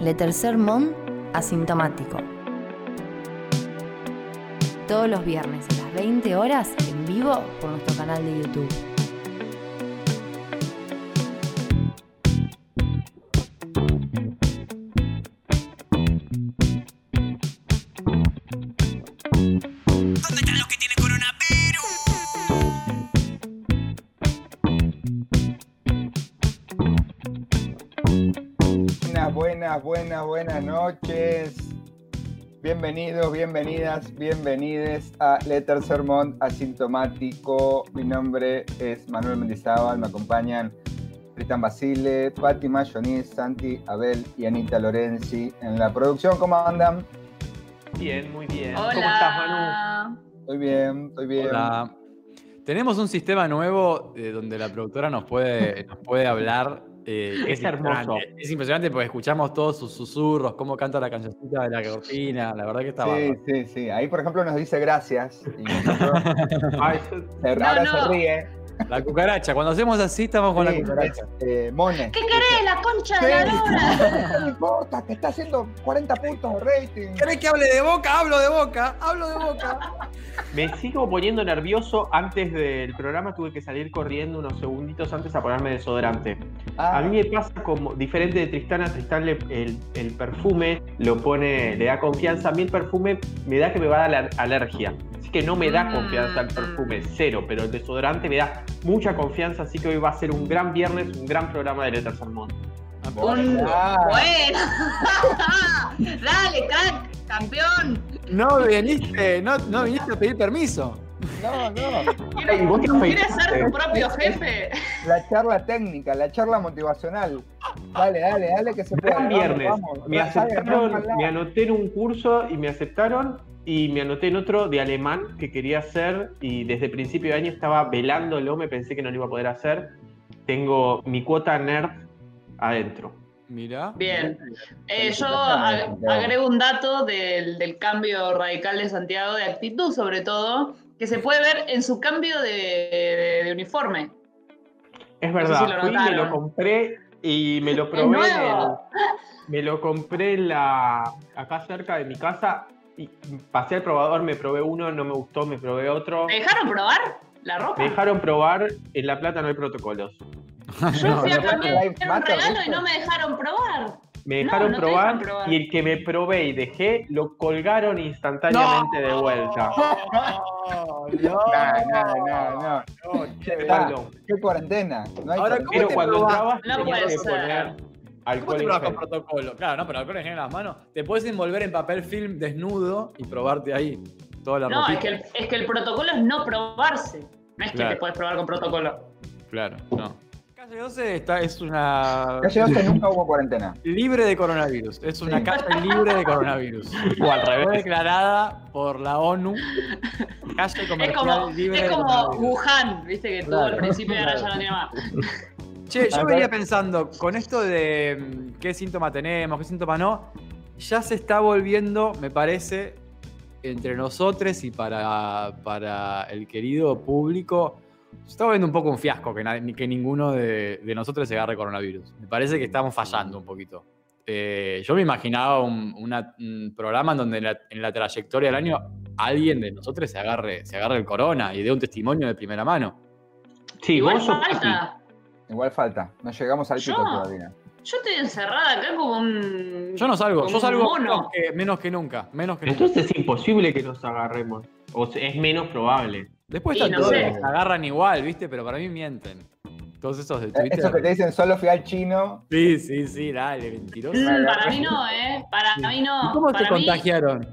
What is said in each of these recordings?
Le Tercer Mon Asintomático. Todos los viernes a las 20 horas en vivo por nuestro canal de YouTube. Buenas, buenas, noches. Bienvenidos, bienvenidas, bienvenides a Letter Sermón Asintomático. Mi nombre es Manuel Mendizábal, me acompañan Cristian Basile, Patti Mayonis, Santi Abel y Anita Lorenzi en la producción. ¿Cómo andan? Bien, muy bien. Hola. ¿Cómo estás, Manu? Estoy bien, estoy bien. Hola. Tenemos un sistema nuevo eh, donde la productora nos puede, nos puede hablar. Eh, Es hermoso. impresionante. Es impresionante porque escuchamos todos sus susurros, cómo canta la cancioncita de la cortina. La verdad que está Sí, bárbaro. sí, sí. Ahí, por ejemplo, nos dice gracias. Y nosotros- Ay, yo- se- No, ahora no. se ríe. La cucaracha. Cuando hacemos así, estamos con Sí, la cucaracha. eh, Mone. ¿Qué querés, la concha de la lora? No importa, que está haciendo 40 puntos de rating. ¿Querés que hable de boca? Hablo de boca. Hablo de boca. me sigo poniendo nervioso. Antes del programa tuve que salir corriendo unos segunditos antes a ponerme desodorante. Ah, A mí me pasa como diferente de Tristán a Tristán le- el, el perfume lo pone, le da confianza. A mí el perfume me da que me va a dar aler- alergia. Que no me da Mm. confianza el perfume, cero. Pero el desodorante me da mucha confianza. Así que hoy va a ser un gran viernes, un gran programa de Letter Sermón. Un- Ah. Bueno. Dale, crack, campeón. No viniste, no, no viniste a pedir permiso. No, no. Ay, ¿vos qué ¿Quieres afeitaste? ser tu propio jefe? La charla técnica, la charla motivacional. Dale, dale, dale que se puede. Gran Vamos, viernes. vamos. Me aceptaron, me anoté en un curso y me aceptaron y me anoté en otro de alemán que quería hacer y desde principio de año estaba velándolo, me pensé que no lo iba a poder hacer. Tengo mi cuota nerd adentro. Mira. Bien. Eh, yo ag- agrego un dato del, del cambio radical de Santiago, de actitud sobre todo, que se puede ver en su cambio de, de- de uniforme. Es sé verdad, si lo fui, me lo compré y me lo probé en el- nuevo. me lo compré en la, acá cerca de mi casa y pasé al probador, me probé uno, no me gustó, me probé otro. ¿Me dejaron probar la ropa? Me dejaron probar, en La Plata no hay protocolos. Yo No, fui a cambiar un regalo y no me dejaron probar. Me dejaron no probar, y el que me probé y dejé lo colgaron instantáneamente de vuelta. No, No, no, no, no. che. ¿Qué cuarentena? No hay Ahora, cuarentena. Pero te cuando entrabas No tenías puede que ser. poner ¿Cómo alcohol te con protocolo? Claro, no, pero alcohol en gel en las manos. Te puedes envolver en papel film desnudo y probarte ahí toda la No, es que, el, es que el protocolo es no probarse. No es que te puedes probar con protocolo. Claro, no. Calle 12 está, es una. Calle 12 nunca hubo cuarentena. Libre de coronavirus. Es una Sí. calle libre de coronavirus. O al Fue revés. declarada por la ONU. Calle Es comercial como, libre es de como coronavirus. Wuhan, viste que tuvo Claro. al principio y ahora ya no tiene más. Che, yo venía pensando, con esto de mm, qué síntoma tenemos, qué síntoma no, ya se está volviendo, me parece, entre nosotros y para, para el querido público, se está volviendo un poco un fiasco que, nadie- que ninguno de, de nosotros se agarre coronavirus. Me parece que estamos fallando un poquito. Eh, yo me imaginaba un, una- un programa en donde en la, en la trayectoria del año alguien de nosotros se agarre, se agarre el corona y dé un testimonio de primera mano. Sí, Igual vos sos falta. Igual falta. No llegamos al pico Yo. todavía. Yo estoy encerrada acá como un. Yo no salgo, como yo salgo menos que, menos que nunca, menos que nunca. Entonces es imposible que nos agarremos. O sea, es menos probable. Después están no todos sé. los que se agarran igual, ¿viste? Pero para mí mienten. Todos esos de Eh, Twitter. Eso que te dicen, solo fui al chino. Sí, sí, sí, dale, mentiroso. Mm, para mí no, ¿eh? Para mí no. ¿Y cómo te mí- contagiaron?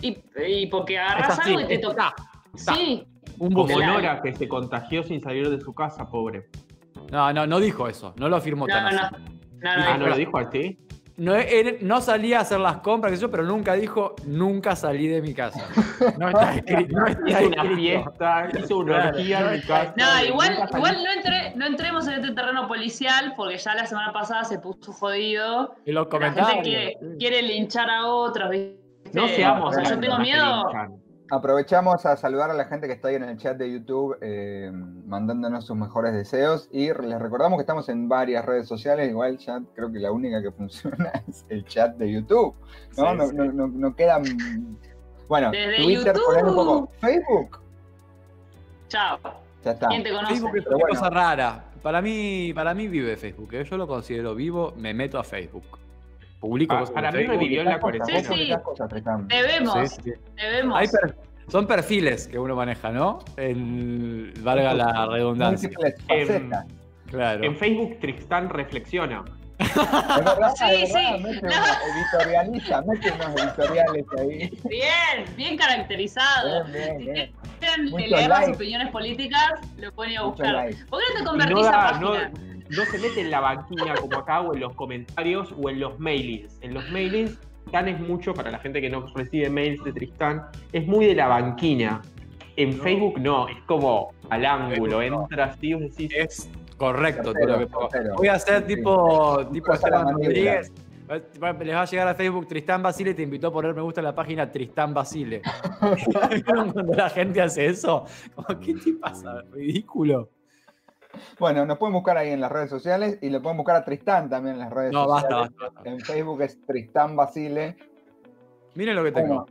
Y, y porque agarras así, algo y te toca. Sí. Un Como. Nora que se contagió sin salir de su casa, pobre. No, no, no dijo eso. No lo afirmó No, tan no. así. No, Ah, no, ¿no lo dijo así? No, él no salía a hacer las compras, qué sé yo, pero nunca dijo, nunca salí de mi casa. No está escrito. No está Hizo una escrito. fiesta, hizo una Claro, orgía no en mi casa. No, y igual, igual no, entre- no entremos en este terreno policial porque ya la semana pasada se puso jodido. En los La comentarios. gente quiere, quiere linchar a otros, ¿viste? No seamos O sea, yo tengo miedo. Aprovechamos a saludar a la gente que está ahí en el chat de YouTube, eh, mandándonos sus mejores deseos. Y les recordamos que estamos en varias redes sociales. Igual ya creo que la única que funciona es el chat de YouTube. No, Sí, no, sí. no, no- no quedan. Bueno, Desde Twitter, YouTube. poner un poco. Facebook. Chao. Ya está. ¿Quién te conoce? Facebook es una bueno. cosa rara. Para mí, para mí vive Facebook. ¿eh? Yo lo considero vivo, me meto a Facebook. Publico cosas para en mí Facebook. revivió en la cuarentena. Sí, sí. Te vemos, Sí, sí. te vemos. Hay per- son perfiles que uno maneja, ¿no? El, valga la redundancia. Múltiples Em. Claro. En Facebook Tristán reflexiona. Es verdad, Sí, es verdad, sí. mete No. editorializa, mete unos editoriales ahí. Bien, bien caracterizado. Bien, bien, Si bien. quieren Muchos leer las opiniones políticas, lo pueden ir a buscar. likes. ¿Por qué no te convertís no, a da- no, página? no se mete en la banquina como acá o en los comentarios o en los mailings. En los mailings, Tristán es mucho, para la gente que no recibe mails de Tristán, es muy de la banquina. En No. Facebook no, es como al ángulo, no. entras y decís, Es correcto todo lo que. Voy a hacer tipo, tipo Esteban mandíbula. Rodríguez. Les va a llegar a Facebook Tristán Basile, te invitó a poner me gusta en la página Tristán Basile. ¿Vieron Cuando la gente hace eso, como, ¿qué te pasa? Ridículo. Bueno, nos pueden buscar ahí en las redes sociales y le pueden buscar a Tristán también en las redes No, basta, sociales. basta, basta. En Facebook es Tristán Basile. Miren lo que tengo.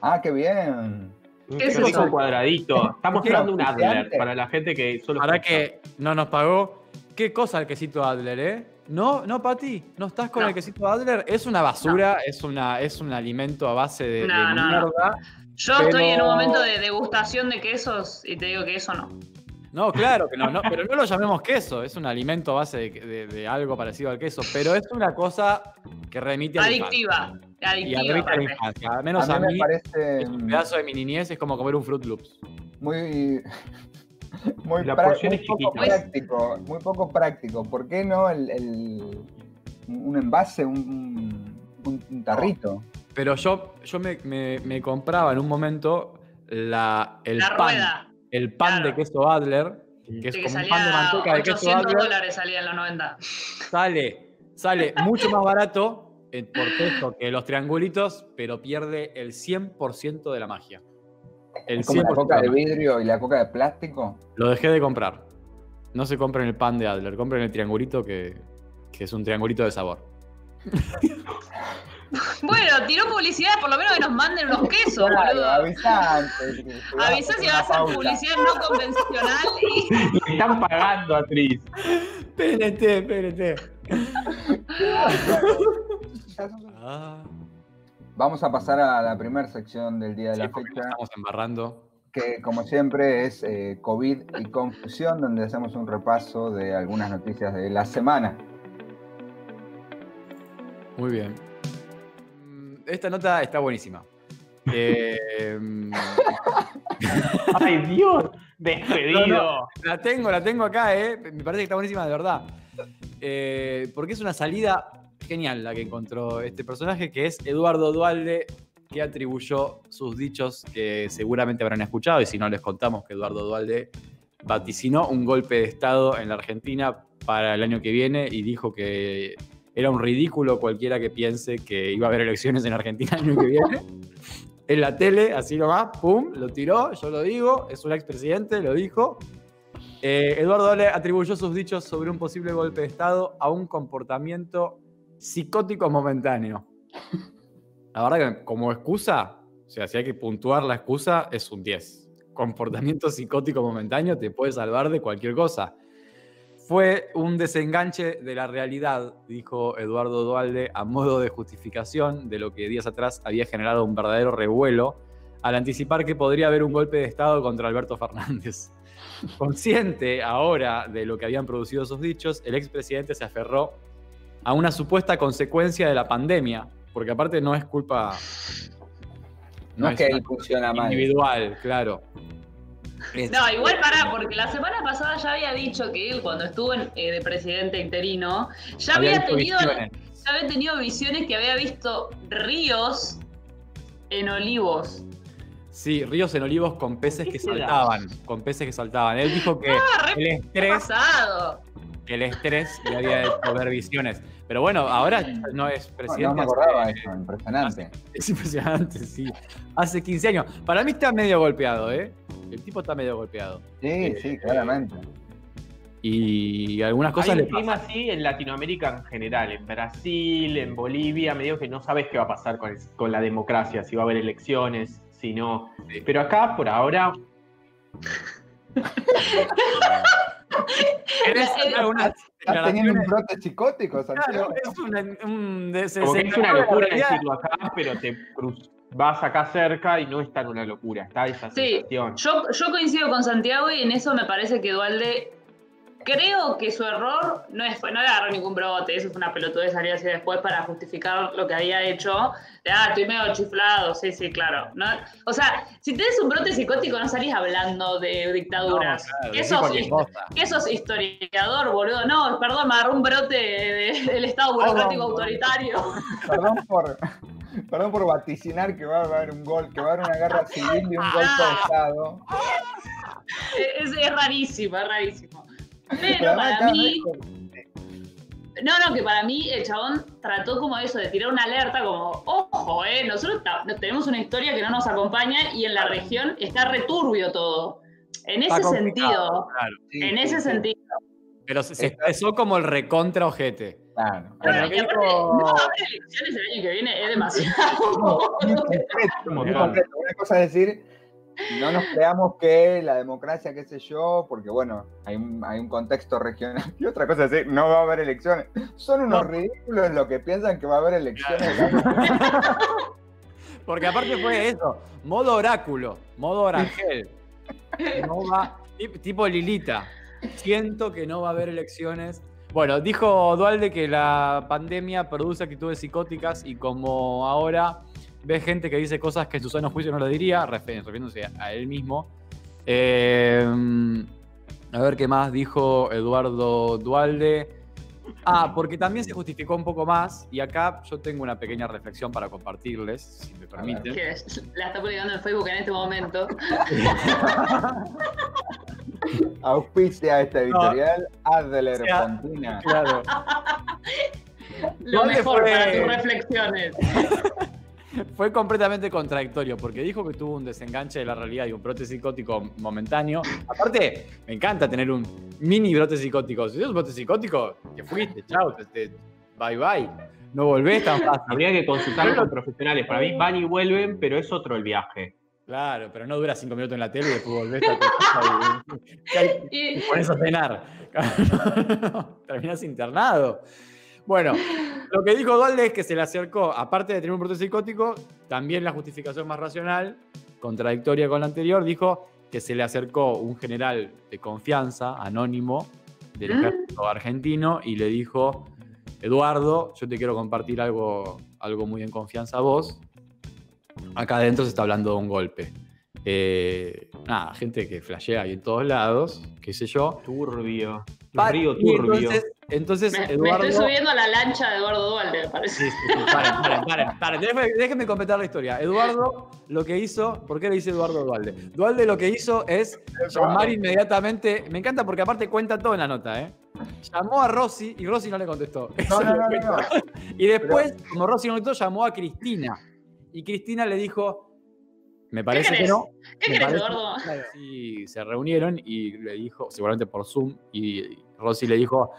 Ah, qué bien. un ¿Qué es eso? cuadradito. Está mostrando un Adler para la gente que solo Para que no nos pagó. ¿Qué cosa el quesito Adler, eh? No, no, Pati, ¿no estás con No. el quesito Adler? Es una basura, es, una, es un alimento a base de, de No, no, no. mierda. Yo Pero- estoy en un momento de degustación de quesos y te digo que eso no. No, claro que no, no, pero no lo llamemos queso, es un alimento a base de, de- de algo parecido al queso, pero es una cosa que remite a la infancia. Adictiva. Y Adictiva. remite a la Pepe. infancia. Al menos a a mí mí, me parece es un pedazo de mi niñez, es como comer un Fruit Loops. muy, muy, La porción muy es poco práctico. Muy poco práctico. ¿Por qué no el, el- un envase, un, un- un tarrito? Pero yo, yo me, me- me compraba en un momento la, el La pan, rueda. El pan claro. de queso Adler, que es que como un pan de manteca de queso 800 Adler, dólares salía en los 90. sale, sale mucho más barato eh, por peso que los triangulitos, pero pierde el 100% de la magia. El Es como la 100% coca de de la magia. vidrio y la coca de plástico. Lo dejé de comprar. No se compren el pan de Adler, compren el triangulito que, que es un triangulito de sabor. Bueno, tiró publicidad, por lo menos que nos manden unos quesos, Claro, boludo. avisá antes. si vas a hacer pausa. publicidad no convencional y Le están pagando a Tris. PNT, PNT. Ah, Vamos a pasar a la primera sección del día de sí, la fecha, estamos embarrando. que como siempre es eh, COVID y confusión, donde hacemos un repaso de algunas noticias de la semana. Muy bien. Esta nota está buenísima. Eh, mm, ¡Ay, Dios! ¡Despedido! No, la tengo, la tengo acá, ¿eh? Me parece que está buenísima de verdad. Eh, porque es una salida genial la que encontró este personaje, que es Eduardo Dualde, que atribuyó sus dichos que seguramente habrán escuchado, y si no les contamos que Eduardo Dualde vaticinó un golpe de Estado en la Argentina para el año que viene y dijo que era un ridículo cualquiera que piense que iba a haber elecciones en Argentina el año que viene. En la tele, así nomás, pum, lo tiró, yo lo digo, es un expresidente, lo dijo. Eh, Eduardo Dualde atribuyó sus dichos sobre un posible golpe de Estado a un comportamiento psicótico momentáneo. La verdad que como excusa, o sea, si hay que puntuar la excusa, es un 10. Comportamiento psicótico momentáneo te puede salvar de cualquier cosa. Fue un desenganche de la realidad, dijo Eduardo Dualde, a modo de justificación de lo que días atrás había generado un verdadero revuelo al anticipar que podría haber un golpe de Estado contra Alberto Fernández. Consciente ahora de lo que habían producido sus dichos, el expresidente se aferró a una supuesta consecuencia de la pandemia, porque aparte no es culpa No, es que él funciona mal. individual, claro. No, igual pará, porque la semana pasada ya había dicho que él, cuando estuvo en- eh, de presidente interino, ya había, tenido, visiones. ya había tenido visiones que había visto ríos en olivos. Sí, ríos en olivos con peces ¿Qué que saltaban, con peces que saltaban. Él dijo que Ah, el estrés, pasado. que el estrés le había hecho ver visiones. Pero bueno, ahora no es presidente. no me hace- acordaba eso, impresionante. Es impresionante, sí. Hace 15 años. Para mí está medio golpeado, ¿eh? El tipo está medio golpeado. Sí, sí, claramente. Y algunas cosas Hay le un clima pasan. así en Latinoamérica en general, en Brasil, en Bolivia, medio que no sabes qué va a pasar con, el- con la democracia, si va a haber elecciones, si no. Sí. Pero acá, por ahora, ¿Querés Eh, algunas Estás teniendo un brote psicótico, Claro, Santiago. es una- un es una locura decirlo acá, pero te cruz, vas acá cerca y no es tan una locura, está esa Sí, sensación. yo, yo coincido con Santiago y en eso me parece que Dualde. Creo que su error no, es, no le agarró ningún brote, eso fue una pelotudez salir así después para justificar lo que había hecho. De, ah, estoy medio chiflado, sí, sí, claro. ¿no? O sea, si tenés un brote psicótico no salís hablando de dictaduras. No, claro, ¿Qué, sos, qué historiador, boludo? No, perdón, me agarró un brote de- del Estado burocrático Perdón, autoritario. Perdón por, perdón por vaticinar que va a haber un gol, que va a haber una guerra civil y un golpe de Estado. Es, es rarísimo, es rarísimo. Pero para mí, no, no, que para mí el chabón trató como eso, de tirar una alerta, como, ojo, eh, nosotros tenemos una historia que no nos acompaña y en la región está returbio todo. En Está ese sentido, claro. Sí, en sí, ese sí, sento Pero se, se expresó como el recontra ojete. Claro. No haber elecciones el año que viene es demasiado. Una cosa es decir, no nos creamos que la democracia, qué sé yo, porque bueno, hay un, hay un contexto regional. Y otra cosa es decir, no va a haber elecciones. Son unos No. ridículos los que piensan que va a haber elecciones. Porque aparte fue eso, modo oráculo, modo orangel. No va, tip- tipo Lilita. Siento que no va a haber elecciones. Bueno, dijo Dualde que la pandemia produce actitudes psicóticas y como ahora ve gente que dice cosas que en su juicio no lo diría, refiriéndose a él mismo. Eh, a ver qué más dijo Eduardo Dualde. Ah, porque también se justificó un poco más y acá yo tengo una pequeña reflexión para compartirles, si me permiten. que la está publicando en Facebook en este momento. Auspicia esta editorial Adler O sea, Fontina. Claro. Lo ¿Dónde mejor fue? para tus reflexiones. Fue completamente contradictorio porque dijo que tuvo un desenganche de la realidad y un brote psicótico momentáneo. Aparte, me encanta tener un mini brote psicótico. Si tienes un brote psicótico, te fuiste, chao, te- te- bye bye. No volvés tan fácil. Habría que consultar con profesionales. Para mí van y vuelven, pero es otro el viaje. Claro, pero no dura cinco minutos en la tele y después volvés a tu casa y, y Y, pones a cenar. Terminás internado. Bueno, lo que dijo Dualde es que se le acercó, aparte de tener un brote psicótico, también la justificación más racional, contradictoria con la anterior, dijo que se le acercó un general de confianza, anónimo, del ¿Mm? ejército argentino, y le dijo, Eduardo, yo te quiero compartir algo, algo muy en confianza a vos. Acá adentro se está hablando de un golpe. Eh, nada, gente que flashea ahí en todos lados, qué sé yo. Turbio. Río turbio. Entonces, entonces me, me Eduardo... estoy subiendo a la lancha de Eduardo Dualde, me parece. Sí, sí, sí, paren, paren, paren, paren. Déjenme, déjenme completar la historia. Eduardo lo que hizo, ¿por qué le dice Eduardo Dualde? Dualde lo que hizo es llamar inmediatamente, me encanta porque aparte cuenta todo en la nota, ¿eh? Llamó a Rosy y Rosy no le contestó. No, no, no, que- no, no. Y después, como Rosy no contestó, llamó a Cristina. Y Cristina le dijo, me parece que querés? no. ¿Qué me querés, parece- Eduardo? Y se reunieron y le dijo, seguramente por Zoom, y Rosy le dijo,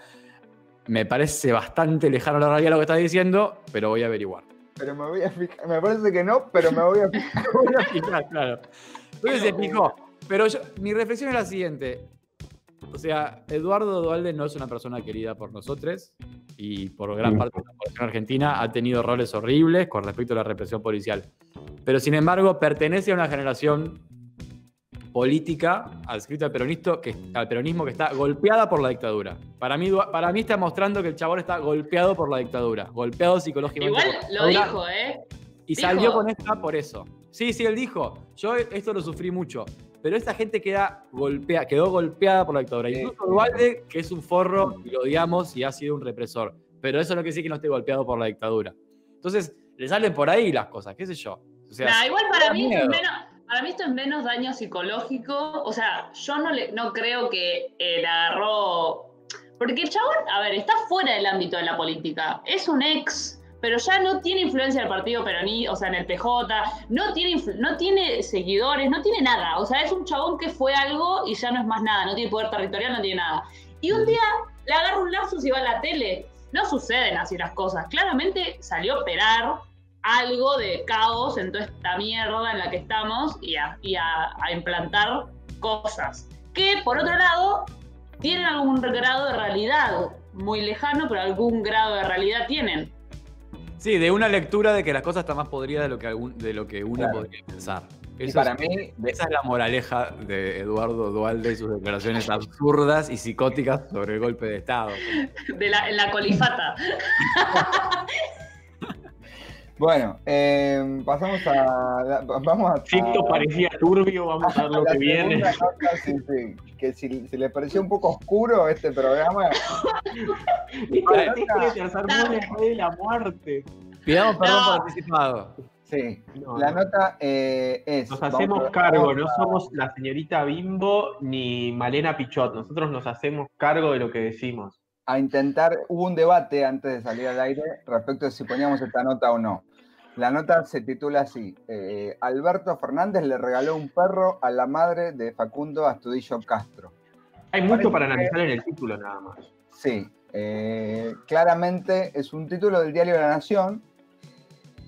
me parece bastante lejano la realidad lo que estás diciendo, pero voy a averiguar. Pero me voy a fijar. Me parece que no, pero me voy a fijar. Voy a fijar, claro. Entonces se fijó. Pero yo- mi reflexión es la siguiente. O sea, Eduardo Dualde no es una persona querida por nosotros y por gran parte de la población argentina ha tenido roles horribles con respecto a la represión policial. Pero sin embargo, pertenece a una generación política adscrita al, peronista, que, al peronismo que está golpeada por la dictadura. Para mí, para mí está mostrando que el chabón está golpeado por la dictadura, golpeado psicológicamente. Igual lo dictadura. dijo, ¿eh? Y Dijo. salió con esta por eso. Sí, sí, él dijo, yo esto lo sufrí mucho, pero esta gente queda golpea, quedó golpeada por la dictadura. Sí. Incluso Dualde, que es un forro, y lo odiamos y ha sido un represor. Pero eso no quiere decir que no esté golpeado por la dictadura. Entonces, le salen por ahí las cosas, qué sé yo. O sea, Nah, igual para mí, es menos, para mí esto es menos daño psicológico. O sea, yo no, le, no creo que eh, le agarró. Porque el chabón, a ver, está fuera del ámbito de la política. Es un ex, pero ya no tiene influencia en el partido peroní, o sea, en el PJ, no tiene, no tiene seguidores, no tiene nada. O sea, es un chabón que fue algo y ya no es más nada, no tiene poder territorial, no tiene nada. Y un día le agarra un lapsus y va a la tele. No suceden así las cosas. Claramente salió a operar algo de caos en toda esta mierda en la que estamos y a, y a- a implantar cosas que, por otro lado, tienen algún grado de realidad, muy lejano, pero algún grado de realidad tienen. Sí, de una lectura de que las cosas están más podridas de lo que, algún- de lo que uno Claro. podría pensar. Y Eso para es- mí, Esa es la moraleja de Eduardo Dualde y sus declaraciones absurdas y psicóticas sobre el golpe de Estado. De la, en la colifata. bueno, eh, pasamos a. la- vamos a. Si esto parecía turbio, vamos a ver lo la que viene. nota, sí, sí, que si, si les pareció un poco oscuro este programa, Para este de tercer mundo es de la muerte. Pidamos perdón No. por anticipado. sí. No, La no. nota eh, es. Nos hacemos cargo, vamos no somos la señorita Bimbo ni Malena Pichot. Nosotros nos hacemos cargo de lo que decimos. a intentar, hubo un debate antes de salir al aire respecto de si poníamos esta nota o no. La nota se titula así, eh, Alberto Fernández le regaló un perro a la madre de Facundo Astudillo Castro. Hay mucho Parece para que- analizar en el título nada más. Sí, eh, claramente es un título del diario La Nación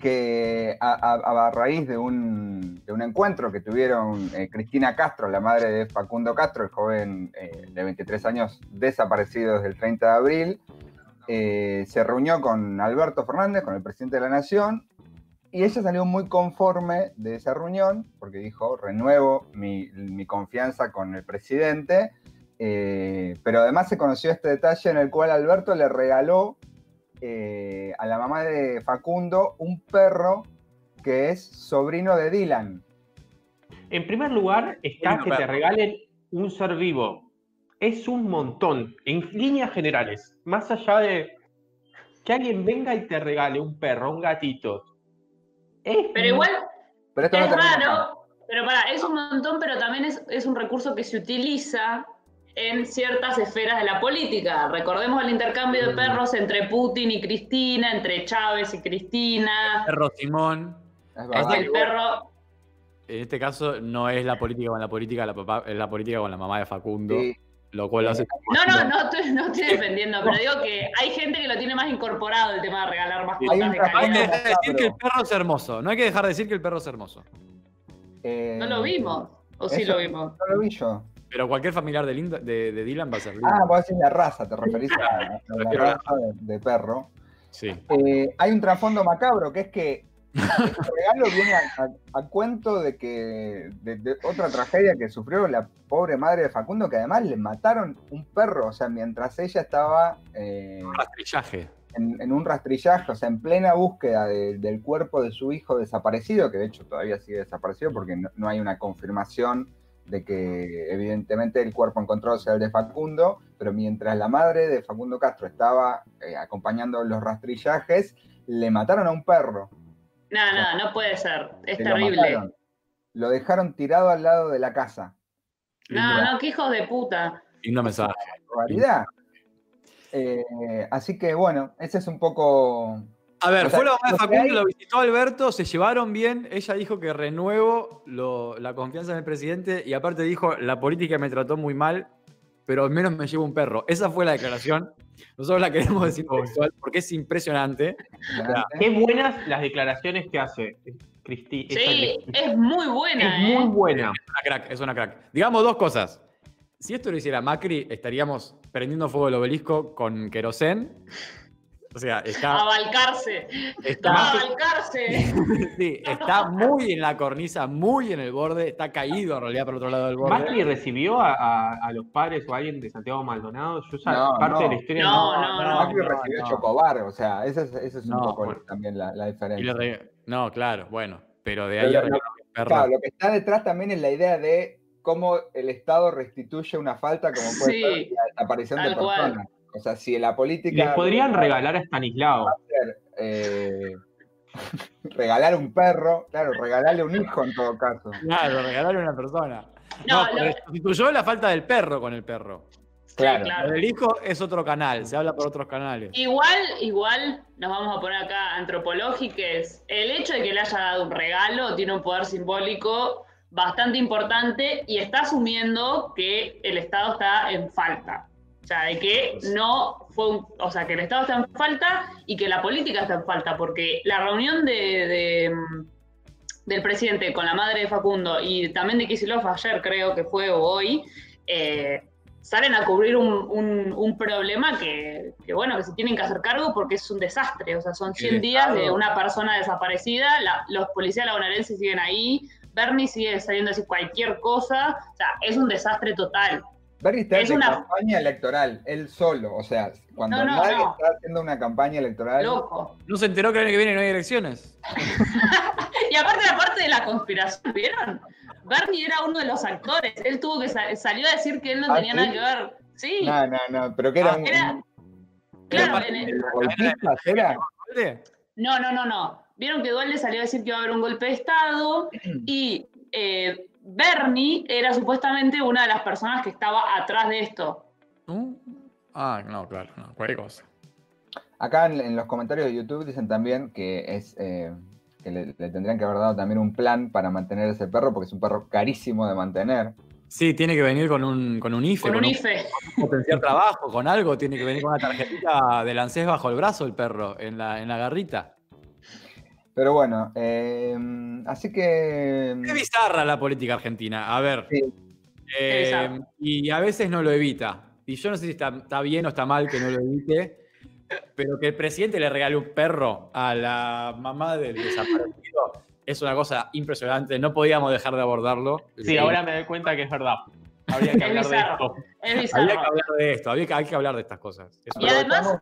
que a, a- a raíz de un, de un encuentro que tuvieron eh, Cristina Castro, la madre de Facundo Castro, el joven eh, de 23 años desaparecido desde el 30 de abril, eh, se reunió con Alberto Fernández, con el presidente de la Nación, y ella salió muy conforme de esa reunión, porque dijo, renuevo mi, mi confianza con el presidente, eh, pero además se conoció este detalle en el cual Alberto le regaló eh, a la mamá de Facundo un perro que es sobrino de Dylan. En primer lugar, está Bueno, que te regalen un ser vivo. Es un montón, en líneas generales. Más allá de que alguien venga y te regale un perro, un gatito. Es Pero igual Pero esto no es raro, pero para, es un montón, pero también es, es un recurso que se utiliza en ciertas esferas de la política. Recordemos el intercambio de perros entre Putin y Cristina, entre Chávez y Cristina. Perro Simón. Es Es verdad. El perro. En este caso no es la política con la política, la papá, es la política con la mamá de Facundo, Sí, lo cual lo hace No, no, no estoy, no estoy defendiendo, pero digo que hay gente que lo tiene más incorporado el tema de regalar Hay mascotas un de No hay que dejar de decir que el perro es hermoso. No hay que dejar de decir que el perro es hermoso. eh, No lo vimos. ¿O sí lo vimos? No lo vi yo. Pero cualquier familiar de, Linda- de, de Dylan va a ser lindo. Ah, vos decís la raza, te referís a, la refiero a la- raza de, de perro. Sí. Eh, hay un trasfondo macabro que es que este regalo viene a, a- a cuento de que de, de otra tragedia que sufrió la pobre madre de Facundo, que además le mataron un perro, o sea, mientras ella estaba eh, Un rastrillaje. en, en un rastrillaje, o sea, en plena búsqueda de- del cuerpo de su hijo desaparecido, que de hecho todavía sigue desaparecido porque no, no hay una confirmación de que evidentemente el cuerpo encontrado sea el de Facundo, pero mientras la madre de Facundo Castro estaba eh, acompañando los rastrillajes, le mataron a un perro. No, no, no puede ser. Es Se terrible. Lo dejaron tirado al lado de la casa. No, no, qué hijos de puta. Lindo mensaje. Realidad. Eh, así que bueno, ese es un poco. A ver, O sea, fue la mamá de Facundo, hay- lo visitó Alberto, se llevaron bien. Ella dijo que renuevo lo- la confianza en el presidente y aparte dijo, la política me trató muy mal, pero al menos me llevo un perro. Esa fue la declaración. Nosotros la queremos decir textual porque es impresionante. Qué buenas las declaraciones que hace Cristi. Sí, Cristina. es muy buena, es muy ¿eh? buena. Una crack, es una crack. Digamos dos cosas. Si esto lo hiciera Macri, estaríamos prendiendo fuego el obelisco con querosén. O sea, está, Abalcarse. está, Abalcarse. sí, está muy en la cornisa, muy en el borde, está caído en realidad por el otro lado del borde. ¿Macri recibió a, a- a los padres o a alguien de Santiago Maldonado? Yo esa No, parte no. de la historia No, no, no. Macri recibió no. Chocobar, o sea, ese es, ese es No, un poco bueno. también la, diferencia. re- No, claro, bueno, pero de Pero ahí a. Claro, lo que está detrás también es la idea de cómo el Estado restituye una falta como puede Sí, ser la desaparición de cual. O sea, si la política... Les podrían regalar a Stanislao. eh, regalar un perro, claro, regalarle un hijo en todo caso. Claro, regalarle a una persona. No, No, lo- pero sustituyó la falta del perro con el perro. Claro. claro. Del hijo es otro canal, se habla por otros canales. Igual, igual, nos vamos a poner acá antropológicos. El hecho de que le haya dado un regalo tiene un poder simbólico bastante importante y está asumiendo que el Estado está en falta. O sea, de que no fue un, o sea, que el Estado está en falta y que la política está en falta, porque la reunión de, de, mm, del presidente con la madre de Facundo y también de Kicillof ayer creo que fue o hoy, eh, salen a cubrir un, un- un problema que, que, bueno, que se tienen que hacer cargo porque es un desastre. O sea, son 100 El días de una persona desaparecida, la- los policías labonarenses siguen ahí, Bernie sigue saliendo a decir cualquier cosa, o sea, es un desastre total. Bernie está Es en una- campaña electoral, él solo. O sea, cuando No, no, nadie no. está haciendo una campaña electoral. Loco. ¿No se enteró que el año que viene no hay elecciones? Y aparte la parte de la conspiración, ¿vieron? Bernie era uno de los actores, él tuvo que sa- salió a decir que él no ¿Ah, tenía sí? nada que ver. Sí, No, no, no, pero que era Ah, un. era- claro, Era en el- el golpista, ¿era? ¿Vale? No, no, no, no. Vieron que Dualde salió a decir que iba a haber un golpe de Estado y eh, Bernie era supuestamente una de las personas que estaba atrás de esto. ¿No? Ah, no, claro, no, cualquier cosa. Acá en, en los comentarios de YouTube dicen también que es eh, que le, le tendrían que haber dado también un plan para mantener ese perro, porque es un perro carísimo de mantener. Sí, tiene que venir con un, con un IFE, Con un IFE. potenciar trabajo, con algo, tiene que venir con una tarjetita del ANSES bajo el brazo el perro, en la, en la garrita. Pero bueno, eh, así que. Qué bizarra la política argentina. A ver. Sí. eh, bizarra. y a veces no lo evita. Y yo no sé si está, está bien o está mal que no lo evite, pero que el presidente le regale un perro a la mamá del desaparecido es una cosa impresionante. No podíamos dejar de abordarlo. Sí, ahora me doy cuenta que es verdad. Habría que hablar de esto. Es Había que hablar de esto, había que, hay que hablar de estas cosas. Es Y además,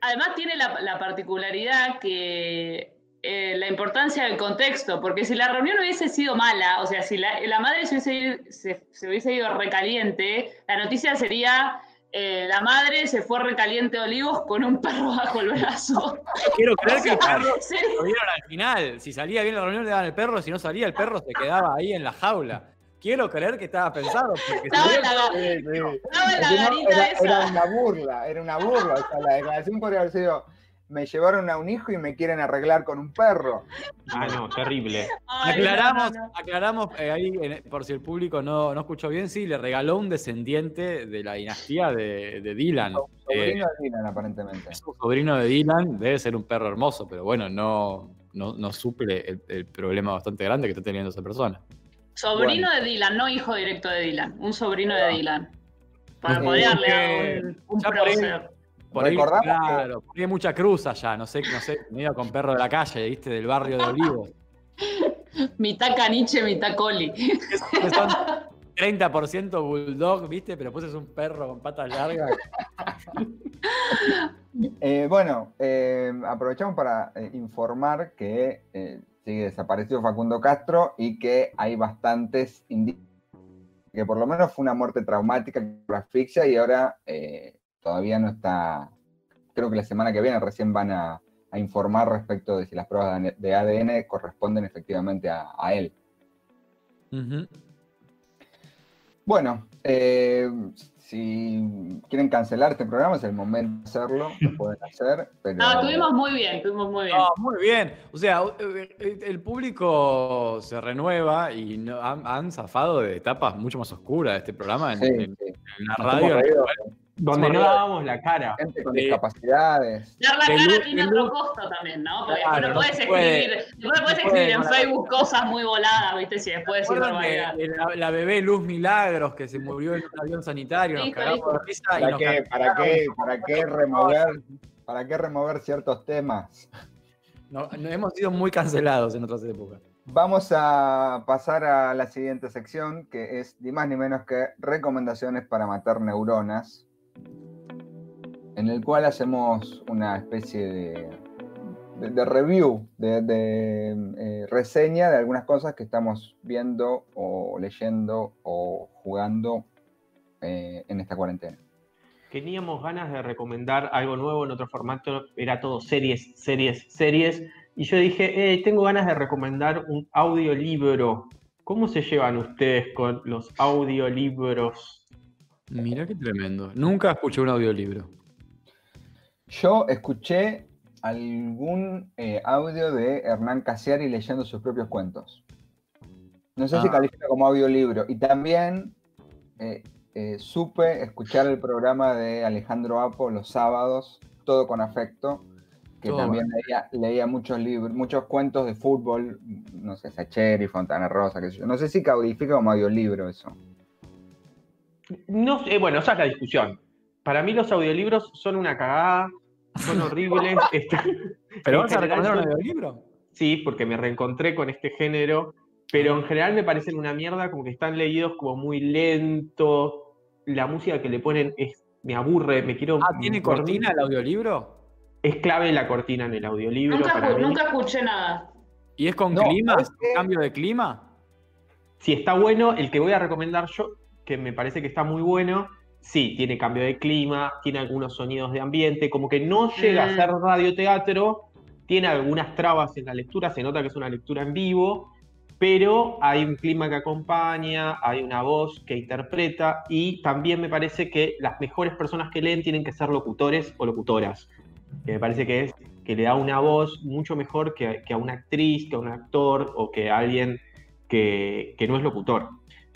además tiene la, la particularidad que eh, la importancia del contexto, porque si la reunión hubiese sido mala, o sea, si la, la madre se hubiese, ido- se, se hubiese ido recaliente, la noticia sería eh, la madre se fue recaliente a Olivos con un perro bajo el brazo. Quiero creer que el perro Sí. lo vieron al final. Si salía bien la reunión, le daban el perro. Si no salía, el perro se quedaba ahí en la jaula. Quiero creer que estaba pensado. Si Estaba en la, Sí, sí. estaba en la Es que no, garita era, esa. era una burla, era una burla. O sea, la declaración podría haber sido: me llevaron a un hijo y me quieren arreglar con un perro. Ah, no, terrible. Ay, Aclaramos, no, no, no. aclaramos eh, ahí, en- por si el público no, no escuchó bien, sí, le regaló un descendiente de la dinastía de, de Dylan. Eh, Sobrino de Dylan, aparentemente. es un sobrino de Dylan, debe ser un perro hermoso, pero bueno, no, no, no suple el, el problema bastante grande que está teniendo esa persona. Sobrino de Dylan, no hijo directo de Dylan, un sobrino de Dylan. Para darle porque un, un prócer. Por ahí, Recordamos que- claro, por ahí hay mucha cruz allá, no sé, no sé, medio con perro de la calle, ¿viste? Del barrio de Olivos. Mitad caniche, mitad coli. Que son 30% bulldog, ¿viste? Pero pues es un perro con patas largas. Eh, bueno, eh, aprovechamos para eh, informar que eh, sigue desaparecido Facundo Castro y que hay bastantes indicios que por lo menos fue una muerte traumática por asfixia y ahora eh, todavía no está. Creo que la semana que viene recién van a, a informar respecto de si las pruebas de ADN corresponden efectivamente a, a él. Ujú. Bueno, eh, si quieren cancelar este programa es el momento de hacerlo, lo pueden hacer, pero... No, estuvimos muy bien, estuvimos muy bien. No, muy bien. O sea, el público se renueva y no- han, han zafado de etapas mucho más oscuras de este programa en, Sí, en- sí. en la Nos radio. Donde no dábamos la cara. gente con Sí. discapacidades. Dar la cara Lu- tiene otro costo también, ¿no? Porque Claro, no no puedes escribir, después no puedes escribir puede en Facebook cosas muy voladas, ¿viste? Si después decir ¿Recuerdan barbaridad. que la, la bebé Luz Milagros que se murió en un avión sanitario? Nos Listo, cagamos listo. de risa y ¿Para nos qué, para, qué, ¿Para qué remover para qué remover ciertos temas? No- no- hemos sido muy cancelados en otras épocas. Vamos a pasar a la siguiente sección, que es ni más ni menos que recomendaciones para matar neuronas, en el cual hacemos una especie de, review, de, de, eh, reseña de algunas cosas que estamos viendo o leyendo o jugando eh, en esta cuarentena. Teníamos ganas de recomendar algo nuevo en otro formato, era todo series, series, series. Y yo dije, eh, tengo ganas de recomendar un audiolibro. ¿Cómo se llevan ustedes con los audiolibros? Mira qué tremendo. Nunca escuché un audiolibro. Yo escuché algún eh, audio de Hernán Casiari leyendo sus propios cuentos. No sé si Ah. califica como audiolibro. Y también eh, eh, supe escuchar el programa de Alejandro Apo los sábados, todo con afecto, que Todo también leía, leía muchos libros, muchos cuentos de fútbol, no sé, Sacheri, Fontana Rosa, qué sé yo. No sé si califica como audiolibro eso. No sé, bueno, esa es la discusión. Para mí los audiolibros son una cagada, son horribles. este, ¿Pero vas a recomendar un audiolibro? Sí, porque me reencontré con este género, pero en general me parecen una mierda, como que están leídos como muy lento. La música que le ponen es, me aburre, me quiero. Ah, ¿tiene dormir. cortina el audiolibro? Es clave la cortina en el audiolibro. Nunca, para escu- mí. nunca escuché nada. ¿Y es con No, clima? ¿Cambio de clima? Si está bueno, el que voy a recomendar yo, que me parece que está muy bueno, sí, tiene cambio de clima, tiene algunos sonidos de ambiente, como que no llega a Mm. ser radioteatro, tiene algunas trabas en la lectura, se nota que es una lectura en vivo, pero hay un clima que acompaña, hay una voz que interpreta y también me parece que las mejores personas que leen tienen que ser locutores o locutoras. Que me parece que es que le da una voz mucho mejor que, que a una actriz, que a un actor o que a alguien que, que no es locutor.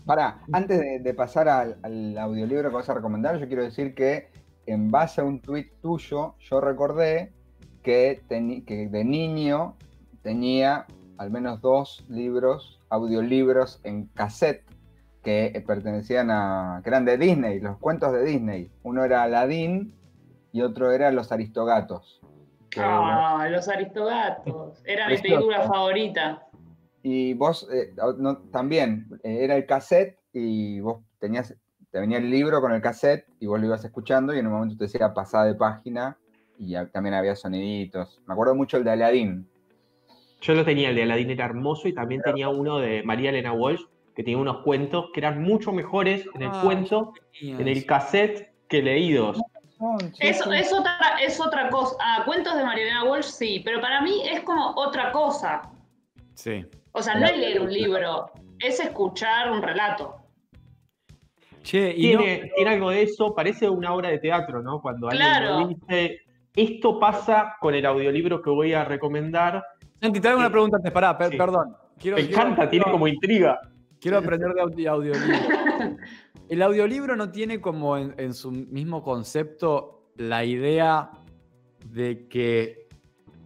Para, antes de, de pasar al, al audiolibro que vas a recomendar, yo quiero decir que en base a un tuit tuyo, yo recordé que, de niño tenía al menos dos libros, audiolibros en cassette que pertenecían a, que eran de Disney, los cuentos de Disney. Uno era Aladdin y otro era Los Aristogatos. Ah, los Aristogatos. Era mi película favorita. Y vos eh, no- también, eh, era el cassette y vos tenías, te venía el libro con el cassette y vos lo ibas escuchando y en un momento te decía pasada de página y también había soniditos. Me acuerdo mucho el de Aladdin. Yo lo tenía, el de Aladdin era hermoso y también tenía uno de María Elena Walsh, que tenía unos cuentos que eran mucho mejores en el Ah, cuento, en el cassette, que leídos. Sí. es otra, es otra cosa. Ah, cuentos de Mariana Walsh, sí, pero para mí es como otra cosa. Sí. O sea, no es leer un libro, es escuchar un relato. Che, y no- Tiene, tiene algo de eso, parece una obra de teatro, ¿no? Cuando alguien Claro. lo dice, esto pasa con el audiolibro que voy a recomendar. Santi, te hago una pregunta antes, pará, per- Sí. perdón. Quiero, Me quiero- encanta, tiene quiero- como intriga. Quiero aprender de audi- audiolibro. El audiolibro no tiene como en, en su mismo concepto la idea de que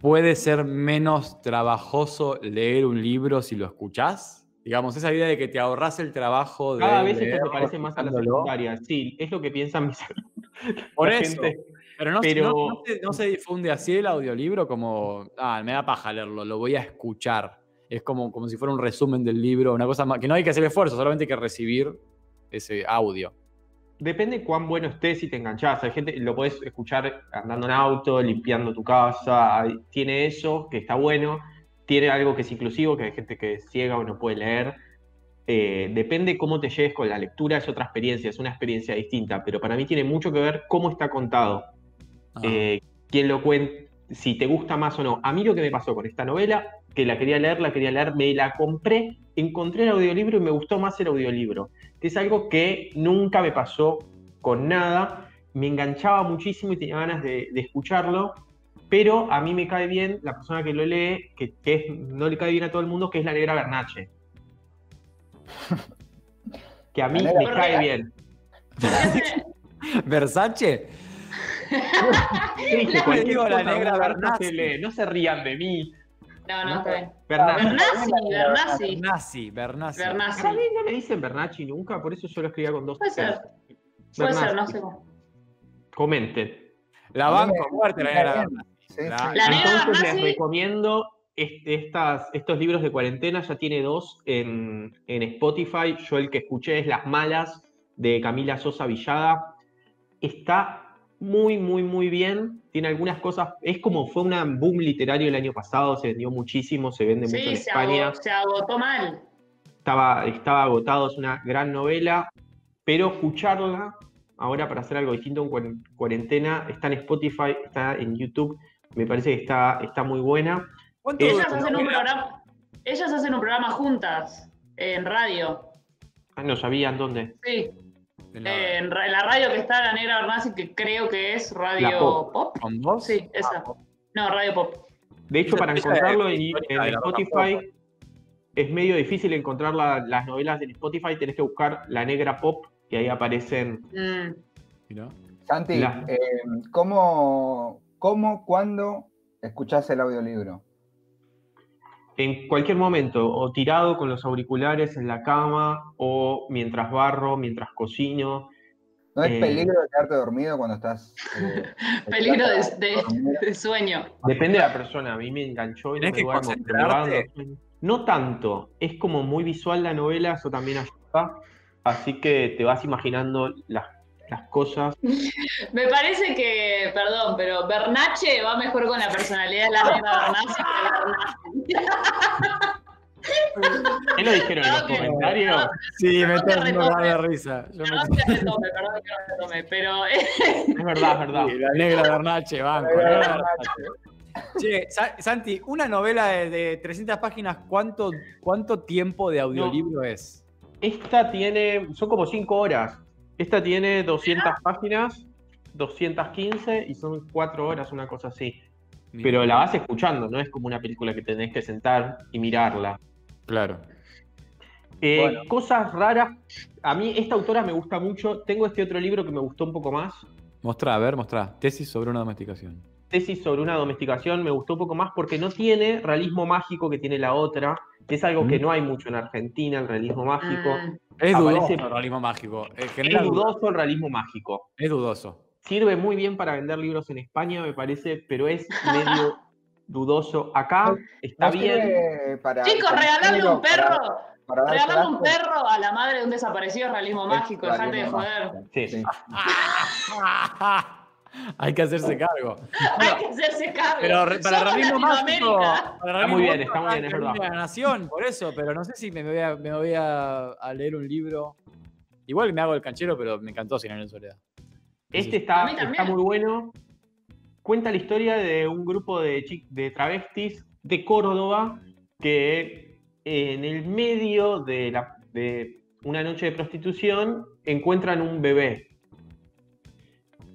puede ser menos trabajoso leer un libro si lo escuchás. Digamos, esa idea de que te ahorras el trabajo de. Cada vez esto leerlo se parece más a la secundaria. Sí, es lo que piensan mis Por la eso. gente. Pero, no, Pero- no- no se, no se difunde así el audiolibro como, ah, me da paja leerlo, lo voy a escuchar. Es como, como si fuera un resumen del libro, una cosa más, que no hay que hacer esfuerzo, solamente hay que recibir ese audio. Depende cuán bueno estés si te enganchás. Hay gente, lo podés escuchar andando en auto, limpiando tu casa. Tiene eso, que está bueno. Tiene algo que es inclusivo, que hay gente que es ciega o no puede leer. Eh, depende cómo te lleves con la lectura, es otra experiencia, es una experiencia distinta. Pero para mí tiene mucho que ver cómo está contado. Ah. eh, quién lo cuenta, si te gusta más o no. A mí lo que me pasó con esta novela, que la quería leer, la quería leer, me la compré, encontré el audiolibro y me gustó más el audiolibro, que es algo que nunca me pasó con nada, me enganchaba muchísimo y tenía ganas de, de escucharlo, pero a mí me cae bien la persona que lo lee, que, que es- no le cae bien a todo el mundo, que es la negra Bernache. Que a mí me cae Bernache. bien. ¿Versace? ¿Qué dije? La- digo negra Bernache No se rían de mí. No, no, está bien. Bernache. Bernasi, Bernasi. Bernasi, Bernasi. Bernasi. A mí no me dicen Bernacci nunca, por eso yo lo escribía con dos Puede ser. Puede ser, no sé cómo. Comenten. La banco fuerte, la negra La- Entonces les recomiendo este- estas, estos libros de cuarentena, ya tiene dos en, en Spotify. Yo el que escuché es Las Malas de Camila Sosa Villada. Está muy, muy, muy bien. Tiene algunas cosas, es como fue un boom literario el año pasado, se vendió muchísimo, se vende mucho en se España. agotó, se agotó mal. estaba, estaba agotado, es una gran novela, pero escucharla ahora para hacer algo distinto en cuaren- cuarentena, está en Spotify, está en YouTube, me parece que está, está muy buena. ¿Cuánto Ellas hacen un programa, ellas hacen un programa juntas en radio. Ah, no sabían dónde. Sí. En la- Eh, en, ra- en la radio que está la negra Bernasi, que creo que es Radio La Pop. Pop. ¿Con vos? Sí, esa. No, Radio Pop. De hecho, para encontrarlo en, Spotify es medio difícil encontrar la- las novelas en Spotify. Tenés que buscar La Negra Pop y ahí aparecen. Mm. Santi, La- eh, ¿cómo, ¿cómo, cuándo escuchás el audiolibro? En cualquier momento, o tirado con los auriculares en la cama, o mientras barro, mientras cocino. ¿No es Eh. peligro de quedarte dormido cuando estás... eh, Peligro de, sueño. Depende de la persona. A mí me enganchó y no me que duermo, me. No tanto. Es como muy visual la novela, eso también ayuda. Así que te vas imaginando las, las cosas. Me parece que, perdón, pero Bernache va mejor con la personalidad de la que Bernasi. ¿Qué lo dijeron en los que- comentarios? Sí, me No está retome. de risa. Yo me- Perdón que retome, perdón que retome, pero Es verdad, es verdad. Sí, la negra Bernache, banco. La negra Bernache. Che, Sa- Santi, una novela de, de 300 páginas, ¿cuánto, ¿cuánto tiempo de audiolibro es? Esta tiene, son como 5 horas. Esta tiene 200 páginas, 215 y son 4 horas, una cosa así. Pero la vas escuchando, no es como una película que tenés que sentar y mirarla. Claro. Eh, Bueno. Cosas raras. A mí esta autora me gusta mucho. Tengo este otro libro que me gustó un poco más. Mostrá, a ver, mostrá. Tesis sobre una domesticación. Tesis sobre una domesticación me gustó un poco más porque no tiene realismo mágico que tiene la otra. que Es algo que Mm. no hay mucho en Argentina, el realismo mágico. mm, Es Aparece- dudoso el realismo mágico. En Es dudoso el realismo mágico. Es dudoso. Sirve muy bien para vender libros en España, me parece, pero es medio dudoso. Acá está ¿No bien. para Chicos, regalarle un para- perro, para regalarle un perro a la madre de un desaparecido es realismo mágico, dejate de joder. Sí. Sí. Hay que hacerse cargo. Hay que hacerse cargo. Pero para Somos realismo mágico. Para muy bien, está muy bien, es verdad. La nación, por eso, pero no sé si me voy a, me voy a, a leer un libro. Igual me hago el canchero, pero me encantó años en soledad. Este A está, está muy bueno. Cuenta la historia de un grupo de, travestis de Córdoba que en el medio de, la- de una noche de prostitución encuentran un bebé.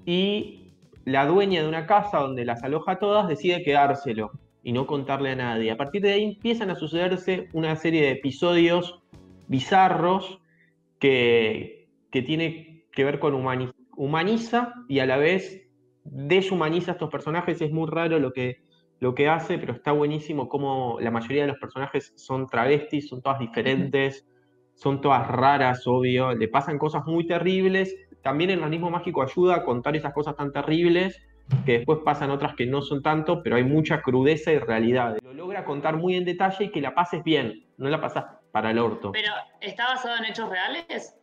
Y la dueña de una casa donde las aloja a todas decide quedárselo y no contarle a nadie. A partir de ahí empiezan a sucederse una serie de episodios bizarros que, que tiene que ver con humani- humaniza y a la vez deshumaniza a estos personajes. Es muy raro lo que, lo que hace, pero está buenísimo como la mayoría de los personajes son travestis, son todas diferentes, son todas raras, obvio, le pasan cosas muy terribles. También el realismo mágico ayuda a contar esas cosas tan terribles que después pasan otras que no son tanto, pero hay mucha crudeza y realidad. Lo logra contar muy en detalle y que la pases bien, no la pasas para el orto. Pero, ¿está basado en hechos reales?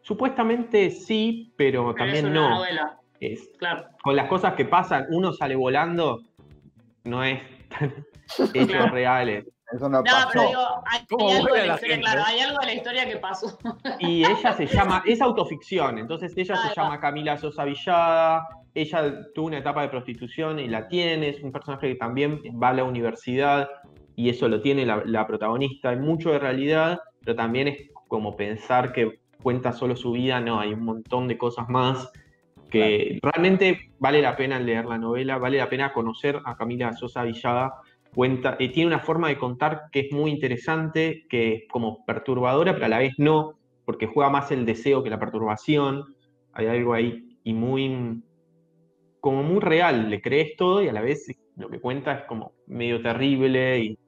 Supuestamente sí, pero, Pero también es una no. novela, Es, claro. con las cosas que pasan, uno sale volando, no es tan hechos reales. Eso no, No, pasó. pero digo, hay, ¿Cómo hay algo de la la historia, gente? claro, hay algo de la historia que pasó. Y ella se llama, es autoficción, entonces ella se va. llama Camila Sosa Villada, ella tuvo una etapa de prostitución y la tiene, es un personaje que también va a la universidad y eso lo tiene la, la protagonista, hay mucho de realidad, pero también es como pensar que cuenta solo su vida, no, hay un montón de cosas más que realmente vale la pena leer la novela, vale la pena conocer a Camila Sosa Villada, cuenta, eh, tiene una forma de contar que es muy interesante, que es como perturbadora, pero a la vez no, porque juega más el deseo que la perturbación, hay algo ahí y muy, como muy real, le crees todo y a la vez lo que cuenta es como medio terrible y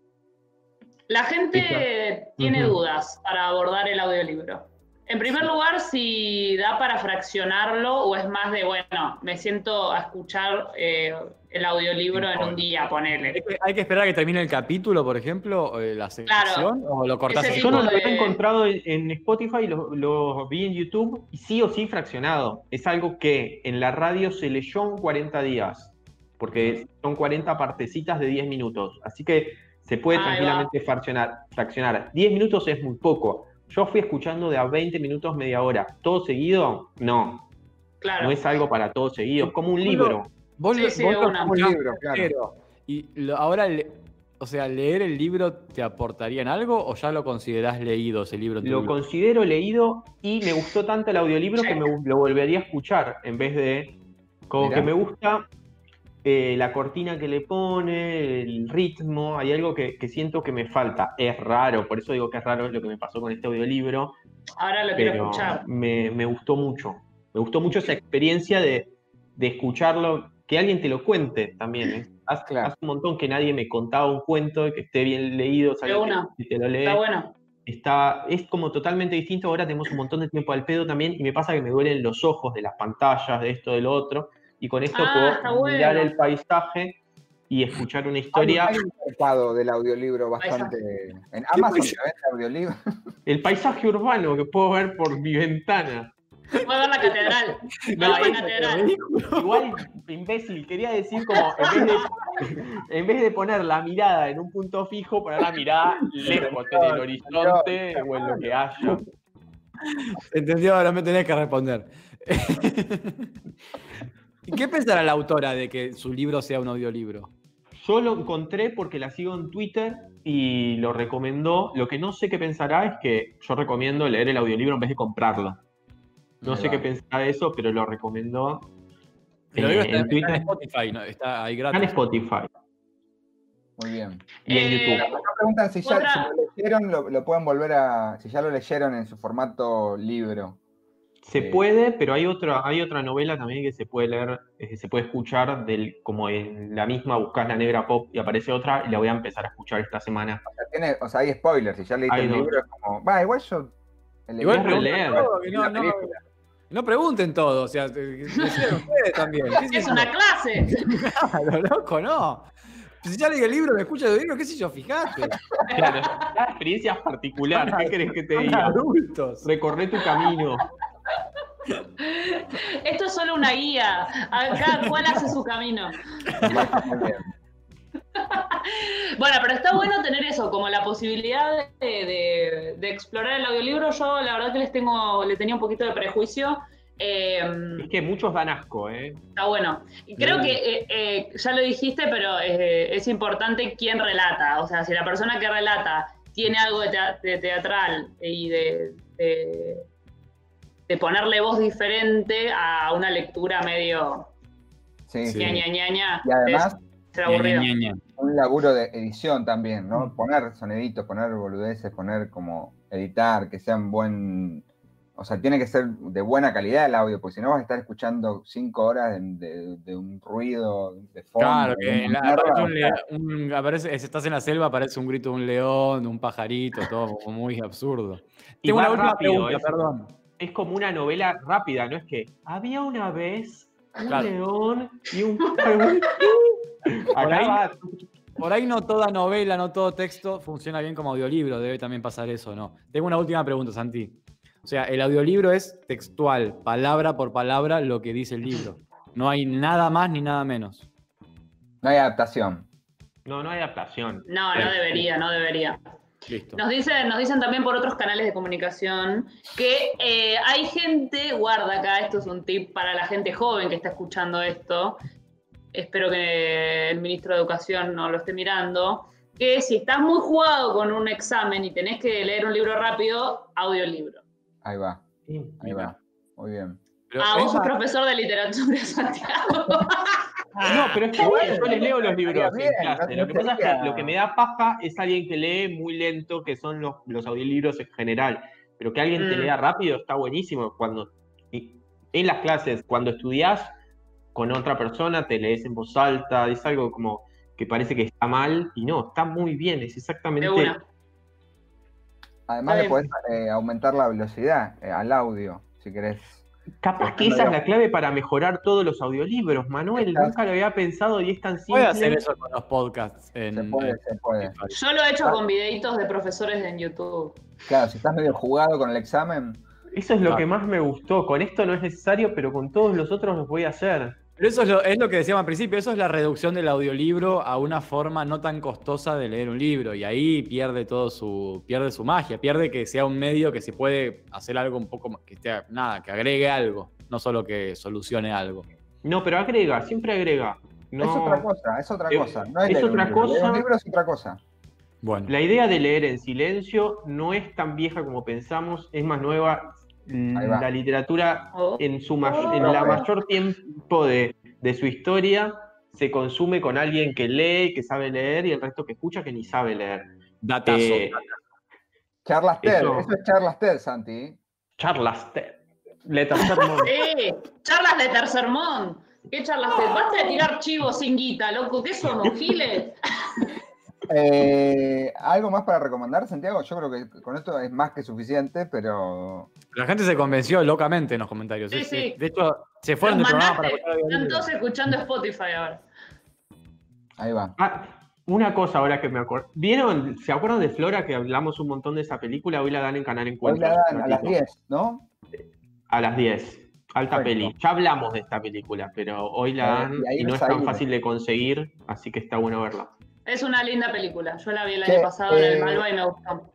La gente tiene dudas para abordar el audiolibro. En primer lugar, si da para fraccionarlo o es más de, bueno, me siento a escuchar eh, el audiolibro en un día, ¿Hay ponele. que, hay que esperar a que termine el capítulo, por ejemplo, o la sección, o lo cortás? Yo no lo de- encontrado en, Spotify, lo, lo vi en YouTube y sí o sí fraccionado. Es algo que en la radio se leyó en 40 días, porque son 40 partecitas de 10 minutos. Así que se puede Ahí va. tranquilamente fraccionar, fraccionar. 10 minutos es muy poco. Yo fui escuchando de a 20 minutos, media hora. ¿Todo seguido? No, Claro. no es algo para todo seguido. Es como un libro. Vos, Sí, sí, vos. Un libro, claro. Y lo- ahora le- o sea, leer el libro te aportaría en algo o ya lo considerás leído ese libro? Lo libro? considero leído y me gustó tanto el audiolibro que me, lo volvería a escuchar en vez de. Como Mirá. que me gusta eh, la cortina que le pone, el ritmo, hay algo que, que siento que me falta. Es raro, por eso digo que es raro lo que me pasó con este audiolibro, Ahora lo quiero escuchar. me, me gustó mucho. Me gustó mucho esa experiencia de, de escucharlo, que alguien te lo cuente también. ¿eh? Hace, Claro. hace un montón que nadie me contaba un cuento que esté bien leído, que- te lo lee Está bueno. está, es como totalmente distinto. Ahora tenemos un montón de tiempo al pedo también y me pasa que me duelen los ojos de las pantallas, de esto, de lo otro. Y con esto Ah, puedo mirar bueno. el paisaje y escuchar una historia. hay un mercado del audiolibro bastante. En Amazon se vende audiolibro. El paisaje urbano que puedo ver por mi ventana. Voy a ver la catedral. No, No, hay es- catedral. Igual, imbécil, quería decir como en vez, de, en vez de poner la mirada en un punto fijo, poner la mirada lejos, en el horizonte o en lo que haya. Entendió, ahora me tenés que responder. ¿Y qué pensará la autora de que su libro sea un audiolibro? Yo lo encontré porque la sigo en Twitter y lo recomendó. Lo que no sé qué pensará es que yo recomiendo leer el audiolibro en vez de comprarlo. No Ahí sé va. qué pensará de eso, pero lo recomendó El eh, está, en está Twitter. en Spotify, ¿no? está ahí Está en gratis. Spotify Muy bien. y en Eh, YouTube. Acá preguntan si ya si lo leyeron, lo, lo pueden volver a. Si ya lo leyeron en su formato libro. Se eh, puede, pero hay otra, hay otra novela también que se puede leer, eh, se puede escuchar del, como en la misma, buscas la negra pop y aparece otra, y la voy a empezar a escuchar esta semana. O sea, tiene, o sea, hay spoilers. Si ya leíste Hay el libro, es como. Va, igual yo. el Igual releer. todo, no, no- no pregunten todo, o sea, ustedes también. ¿Qué sé Es una clase. Claro, loco, no. Si ya leí el libro, me escucha el libro, qué sé yo, fíjate. Claro, la experiencia es particular, ¿qué querés que te diga? adultos. Recorre tu camino. Esto es solo una guía. Acá, ¿cuál hace su camino? Bueno, pero está bueno tener eso, como la posibilidad de, de- de explorar el audiolibro. Yo la verdad que les tengo, le tenía un poquito de prejuicio. Eh, Es que muchos dan asco, ¿eh? está bueno. Creo Sí. que eh, eh, ya lo dijiste, pero eh, es importante quién relata. O sea, si la persona que relata tiene algo de teatral y de, de- ponerle voz diferente a una lectura medio Sí, Sí. ñaña, Y además, es. Ña, Ña, Ña. un laburo de edición también, ¿no? Poner soniditos, poner boludeces, poner como editar, que sean buen. O sea, tiene que ser de buena calidad el audio, porque si no vas a estar escuchando cinco horas de, de- de un ruido de fondo. Claro, que una la- aparece un un- si estás en la selva, aparece un grito de un león, de un pajarito, todo muy absurdo. Y Tengo una última pregunta, perdón. Es como una novela rápida, no es que había una vez un Claro. león y un Acá ahí- Por ahí no toda novela, no todo texto funciona bien como audiolibro, debe también pasar eso, ¿no? Tengo una última pregunta, Santi. O sea, el audiolibro es textual, palabra por palabra, lo que dice el libro. No hay nada más ni nada menos. No hay adaptación. No, no hay adaptación. No, no debería, no debería. Listo. Nos dicen, nos dicen también por otros canales de comunicación que eh, hay gente, guarda acá, esto es un tip para la gente joven que está escuchando esto, espero que el ministro de Educación no lo esté mirando, que si estás muy jugado con un examen y tenés que leer un libro rápido, audiolibro. Ahí va, Sí. ahí va. Muy bien. Pero Ah, vos es sos más- profesor de literatura, Santiago. No, pero es que bueno, yo les leo los libros en clase. no- Lo que no pasa es que lo que me da paja es alguien que lee muy lento, que son los, los audiolibros en general. Pero que alguien te Mm. lea rápido está buenísimo. Cuando en las clases, cuando estudias con otra persona, te lees en voz alta, es algo como que parece que está mal y no, está muy bien, es exactamente una. Además, le podés eh, aumentar la velocidad eh, al audio, si querés. Capaz que esa es la clave para mejorar todos los audiolibros, Manuel. Nunca lo había pensado y es tan simple. Puede hacer eso con los podcasts. En, Se puede, en se puede. Yo lo he hecho con videitos de profesores en YouTube. Claro, si estás medio jugado con el examen, Eso es lo Ah. que más me gustó. Con esto no es necesario, pero con todos los otros los voy a hacer. Pero eso es lo, es lo que decíamos al principio, eso es la reducción del audiolibro a una forma no tan costosa de leer un libro. Y ahí pierde todo su, pierde su magia, pierde que sea un medio que se puede hacer algo un poco más, que esté, nada, que agregue algo, no solo que solucione algo. No, pero agrega, siempre agrega. No, Es otra cosa, es otra Eh, cosa. No es, es leer un otra libro. Cosa. un libro es otra cosa. Bueno, La idea de leer en silencio no es tan vieja como pensamos, es más nueva. La literatura Oh. en, su ma- Oh. en la mayor tiempo de, de su historia se consume con alguien que lee, que sabe leer, y el resto que escucha que ni sabe leer. datazo. Eh, Charlas TED, Eso. eso es charlas TED, Santi. charlas, te- letter sermon. Sí, charlas de tercer mon. ¿Qué charlas de? Basta de tirar chivos sin guita, loco. ¿Qué somos, giles? Eh, ¿Algo más para recomendar, Santiago? Yo creo que con esto es más que suficiente, pero La gente se convenció locamente en los comentarios. Sí, sí. De hecho, se fueron Los del programa para mandaste. Están todos escuchando Spotify ahora. ahí va. Ah, una cosa ahora que me acuerdo. ¿Vieron? ¿Se acuerdan de Flora que hablamos un montón de esa película? Hoy la dan en Canal Hoy Encuentro. la dan a las 10, ¿no? A las 10. Alta Perfecto. peli. Ya hablamos de esta película, pero hoy la Eh, dan y no es tan fácil de conseguir, así que está bueno verla. Es una linda película. Yo la vi el año pasado en eh, el Malva y me gustó.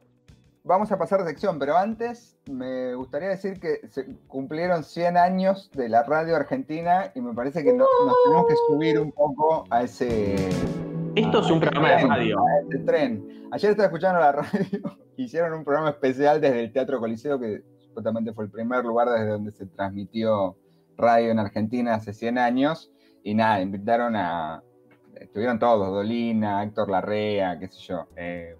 Vamos a pasar sección, pero antes me gustaría decir que se cumplieron 100 años de la radio argentina y me parece que no- nos tenemos que subir un poco a ese, Esto es un programa de radio. a ese tren. Ayer estaba escuchando la radio, hicieron un programa especial desde el Teatro Coliseo, que supuestamente fue el primer lugar desde donde se transmitió radio en Argentina hace 100 años. Y nada, invitaron a. Estuvieron todos, Dolina, Héctor Larrea, qué sé yo, eh,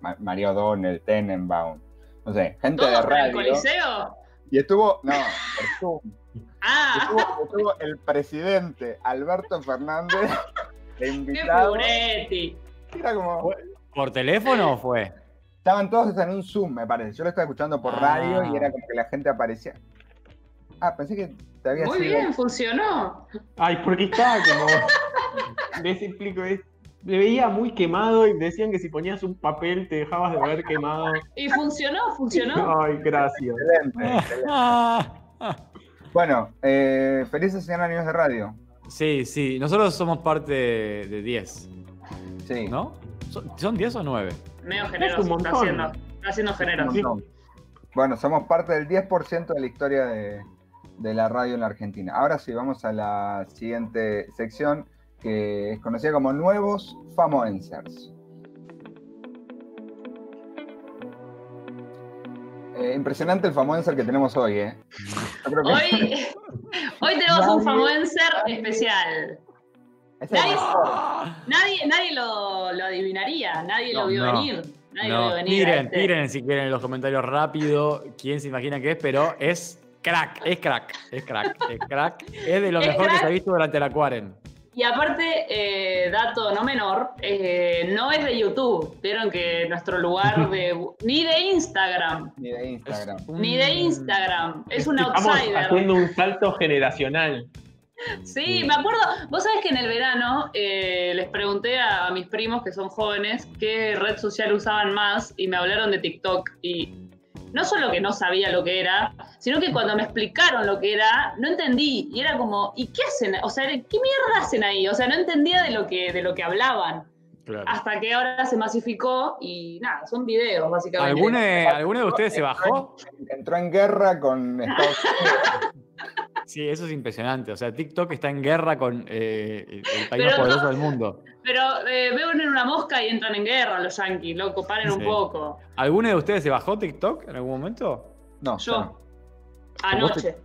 Ma- María O'Donnell, Tenenbaum, no sé, gente de ¿Todos para el radio. Coliseo? Y estuvo, no, por Zoom. Ah, Estuvo, estuvo el presidente Alberto Fernández de qué invitado. figuretti. Era como. ¿Por teléfono o fue? Estaban todos en un Zoom, me parece. Yo lo estaba escuchando por Ah. radio y era como que la gente aparecía. Ah, pensé que te había Muy sido. bien, funcionó. Ay, porque estaba como. Les explico. es- Me veía muy quemado y decían que si ponías un papel te dejabas de ver quemado. Y funcionó, funcionó. Ay, gracias. Excelente, excelente. Bueno, eh, felices 100 años de radio. Sí, sí. Nosotros somos parte de, de 10, Sí. ¿no? ¿Son, ¿son 10 o 9? Medio Es generoso. un Está haciendo, está haciendo generoso. Bueno, somos parte del 10% de la historia de, de la radio en la Argentina. Ahora sí, vamos a la siguiente sección que es conocida como Nuevos Famoencers. Eh, impresionante el famoencer que tenemos hoy, ¿eh? Yo creo que Hoy, hoy tenemos un Nadie- famoencer especial. es Nadie-. Nadie, nadie lo, lo adivinaría, nadie No, lo vio no. venir. Nadie lo No, vio venir. a tiren, este. tiren si quieren en los comentarios rápido quién se imagina que es, pero es crack, es crack, es crack, es crack. Es de lo Es mejor que se ha visto durante la cuaren. Y aparte, eh, dato no menor, eh, no es de YouTube. Vieron que nuestro lugar de. ni de Instagram. Ni de Instagram. Ni de Instagram. Es un Estamos outsider. haciendo un salto generacional. Sí, me acuerdo. Vos sabés que en el verano eh, les pregunté a, a mis primos que son jóvenes qué red social usaban más y me hablaron de TikTok. Y no solo que no sabía lo que era, sino que cuando me explicaron lo que era, no entendí. Y era como, ¿y qué hacen? O sea, ¿qué mierda hacen ahí? O sea, no entendía de lo que, de lo que hablaban. Claro. Hasta que ahora se masificó y nada, son videos básicamente. ¿Alguno de, alguno de ustedes se bajó? Entró en guerra con Estados Unidos. Sí, eso es impresionante. O sea, TikTok está en guerra con eh, el, país Pero más no- poderoso del mundo. Pero eh, veo en una mosca y entran en guerra los yanquis, loco, paren un Sí. poco. ¿Alguno de ustedes se bajó TikTok en algún momento? No, Yo. no. Anoche.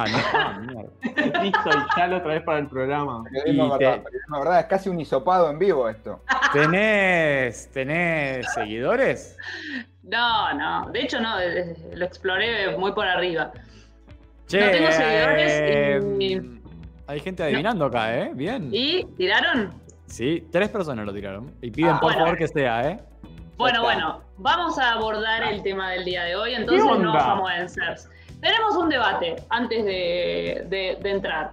Ah, no. Ah, mierda. Listo, y ya la otra vez para el programa. Periodismo Y te- verdad, periodismo verdad, es casi un hisopado en vivo esto. ¿Tenés, ¿Tenés seguidores? No, no. De hecho, no. Lo exploré muy por arriba. Che, No tengo seguidores y- eh, Hay gente adivinando acá, ¿eh? Bien. ¿Y tiraron? Sí, tres personas lo tiraron. Y piden Ah, por bueno. favor que sea, ¿eh? Bueno, bueno. Vamos a abordar el tema del día de hoy. Entonces, ¿Qué no famoencers. Tenemos un debate antes de, de- de entrar.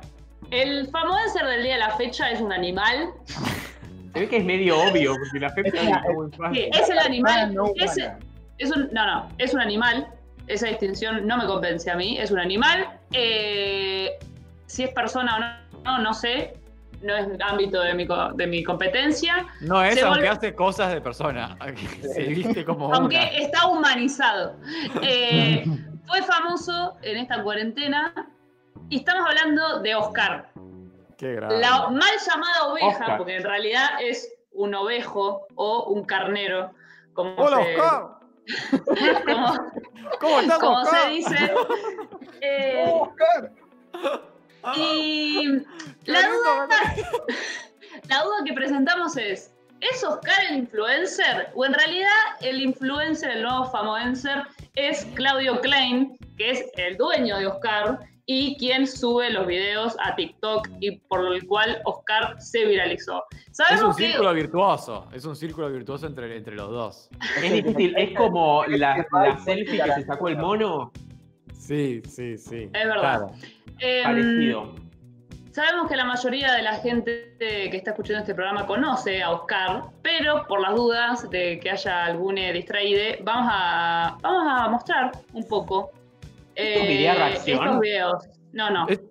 ¿El famoencer del día de la fecha es un animal? Se ve que es medio obvio, porque la fecha Es muy fácil. Sí, es el animal. Es-. Es un, no, no, es un animal. Esa distinción no me convence a mí. Es un animal. Eh, si es persona o no, no, no sé. No es ámbito de mi, de mi competencia. No es, Se aunque hace cosas de persona. Se viste como Aunque una. está humanizado. Eh, fue famoso en esta cuarentena. Y estamos hablando de Oscar. Qué grande. La mal llamada oveja, Oscar. porque en realidad es un ovejo o un carnero. Como Hola, se, Oscar. Como- ¿Cómo estás, como Oscar? se dice. Eh, Oscar. y la duda, la duda que presentamos es, ¿es Oscar el influencer? O en realidad el influencer, el nuevo famoencer, es Claudio Klein, que es el dueño de Oscar y quien sube los videos a TikTok y por el cual Oscar se viralizó. Es un que círculo virtuoso. Es un círculo virtuoso entre, entre los dos. Es difícil, es como la, la selfie que se sacó el mono, Sí, sí, sí. Es verdad. Claro. em, parecido. Sabemos que la mayoría de la gente que está escuchando este programa conoce a Oscar, pero por las dudas de que haya algún eh, distraído, vamos a, vamos a mostrar un poco eh, video reacción? estos videos. No, no. Es-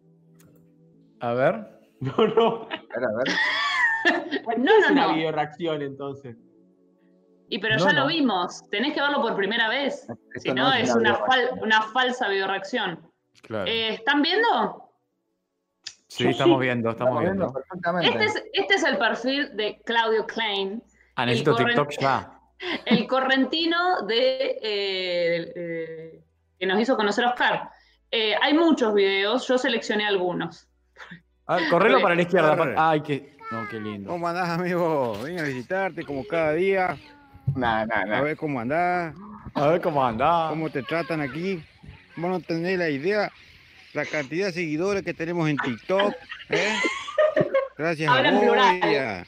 A ver. No, no. A ver, a ver. No, es no, una no. video reacción entonces. Y pero No, ya no. lo vimos. Tenés que verlo por primera vez. Esto Si no, es una una, video. fal- una falsa videoreacción. Claro. Eh, ¿Están viendo? sí, estamos viendo, estamos viendo. Este es, este es el perfil de Claudio Klein, Ah, necesito TikTok ya. el correntino de, eh, eh, que nos hizo conocer Oscar. Eh, hay muchos videos, yo seleccioné algunos. A ver, correlo para la izquierda. Corre. Ay, qué. No, qué lindo. ¿Cómo andás, amigo? Vine a visitarte como cada día, Nah, nah, a ver cómo andás, A ver cómo anda. cómo te tratan aquí. Vos no tenés la idea, la cantidad de seguidores que tenemos en TikTok, ¿eh? Gracias Habla a vos y a,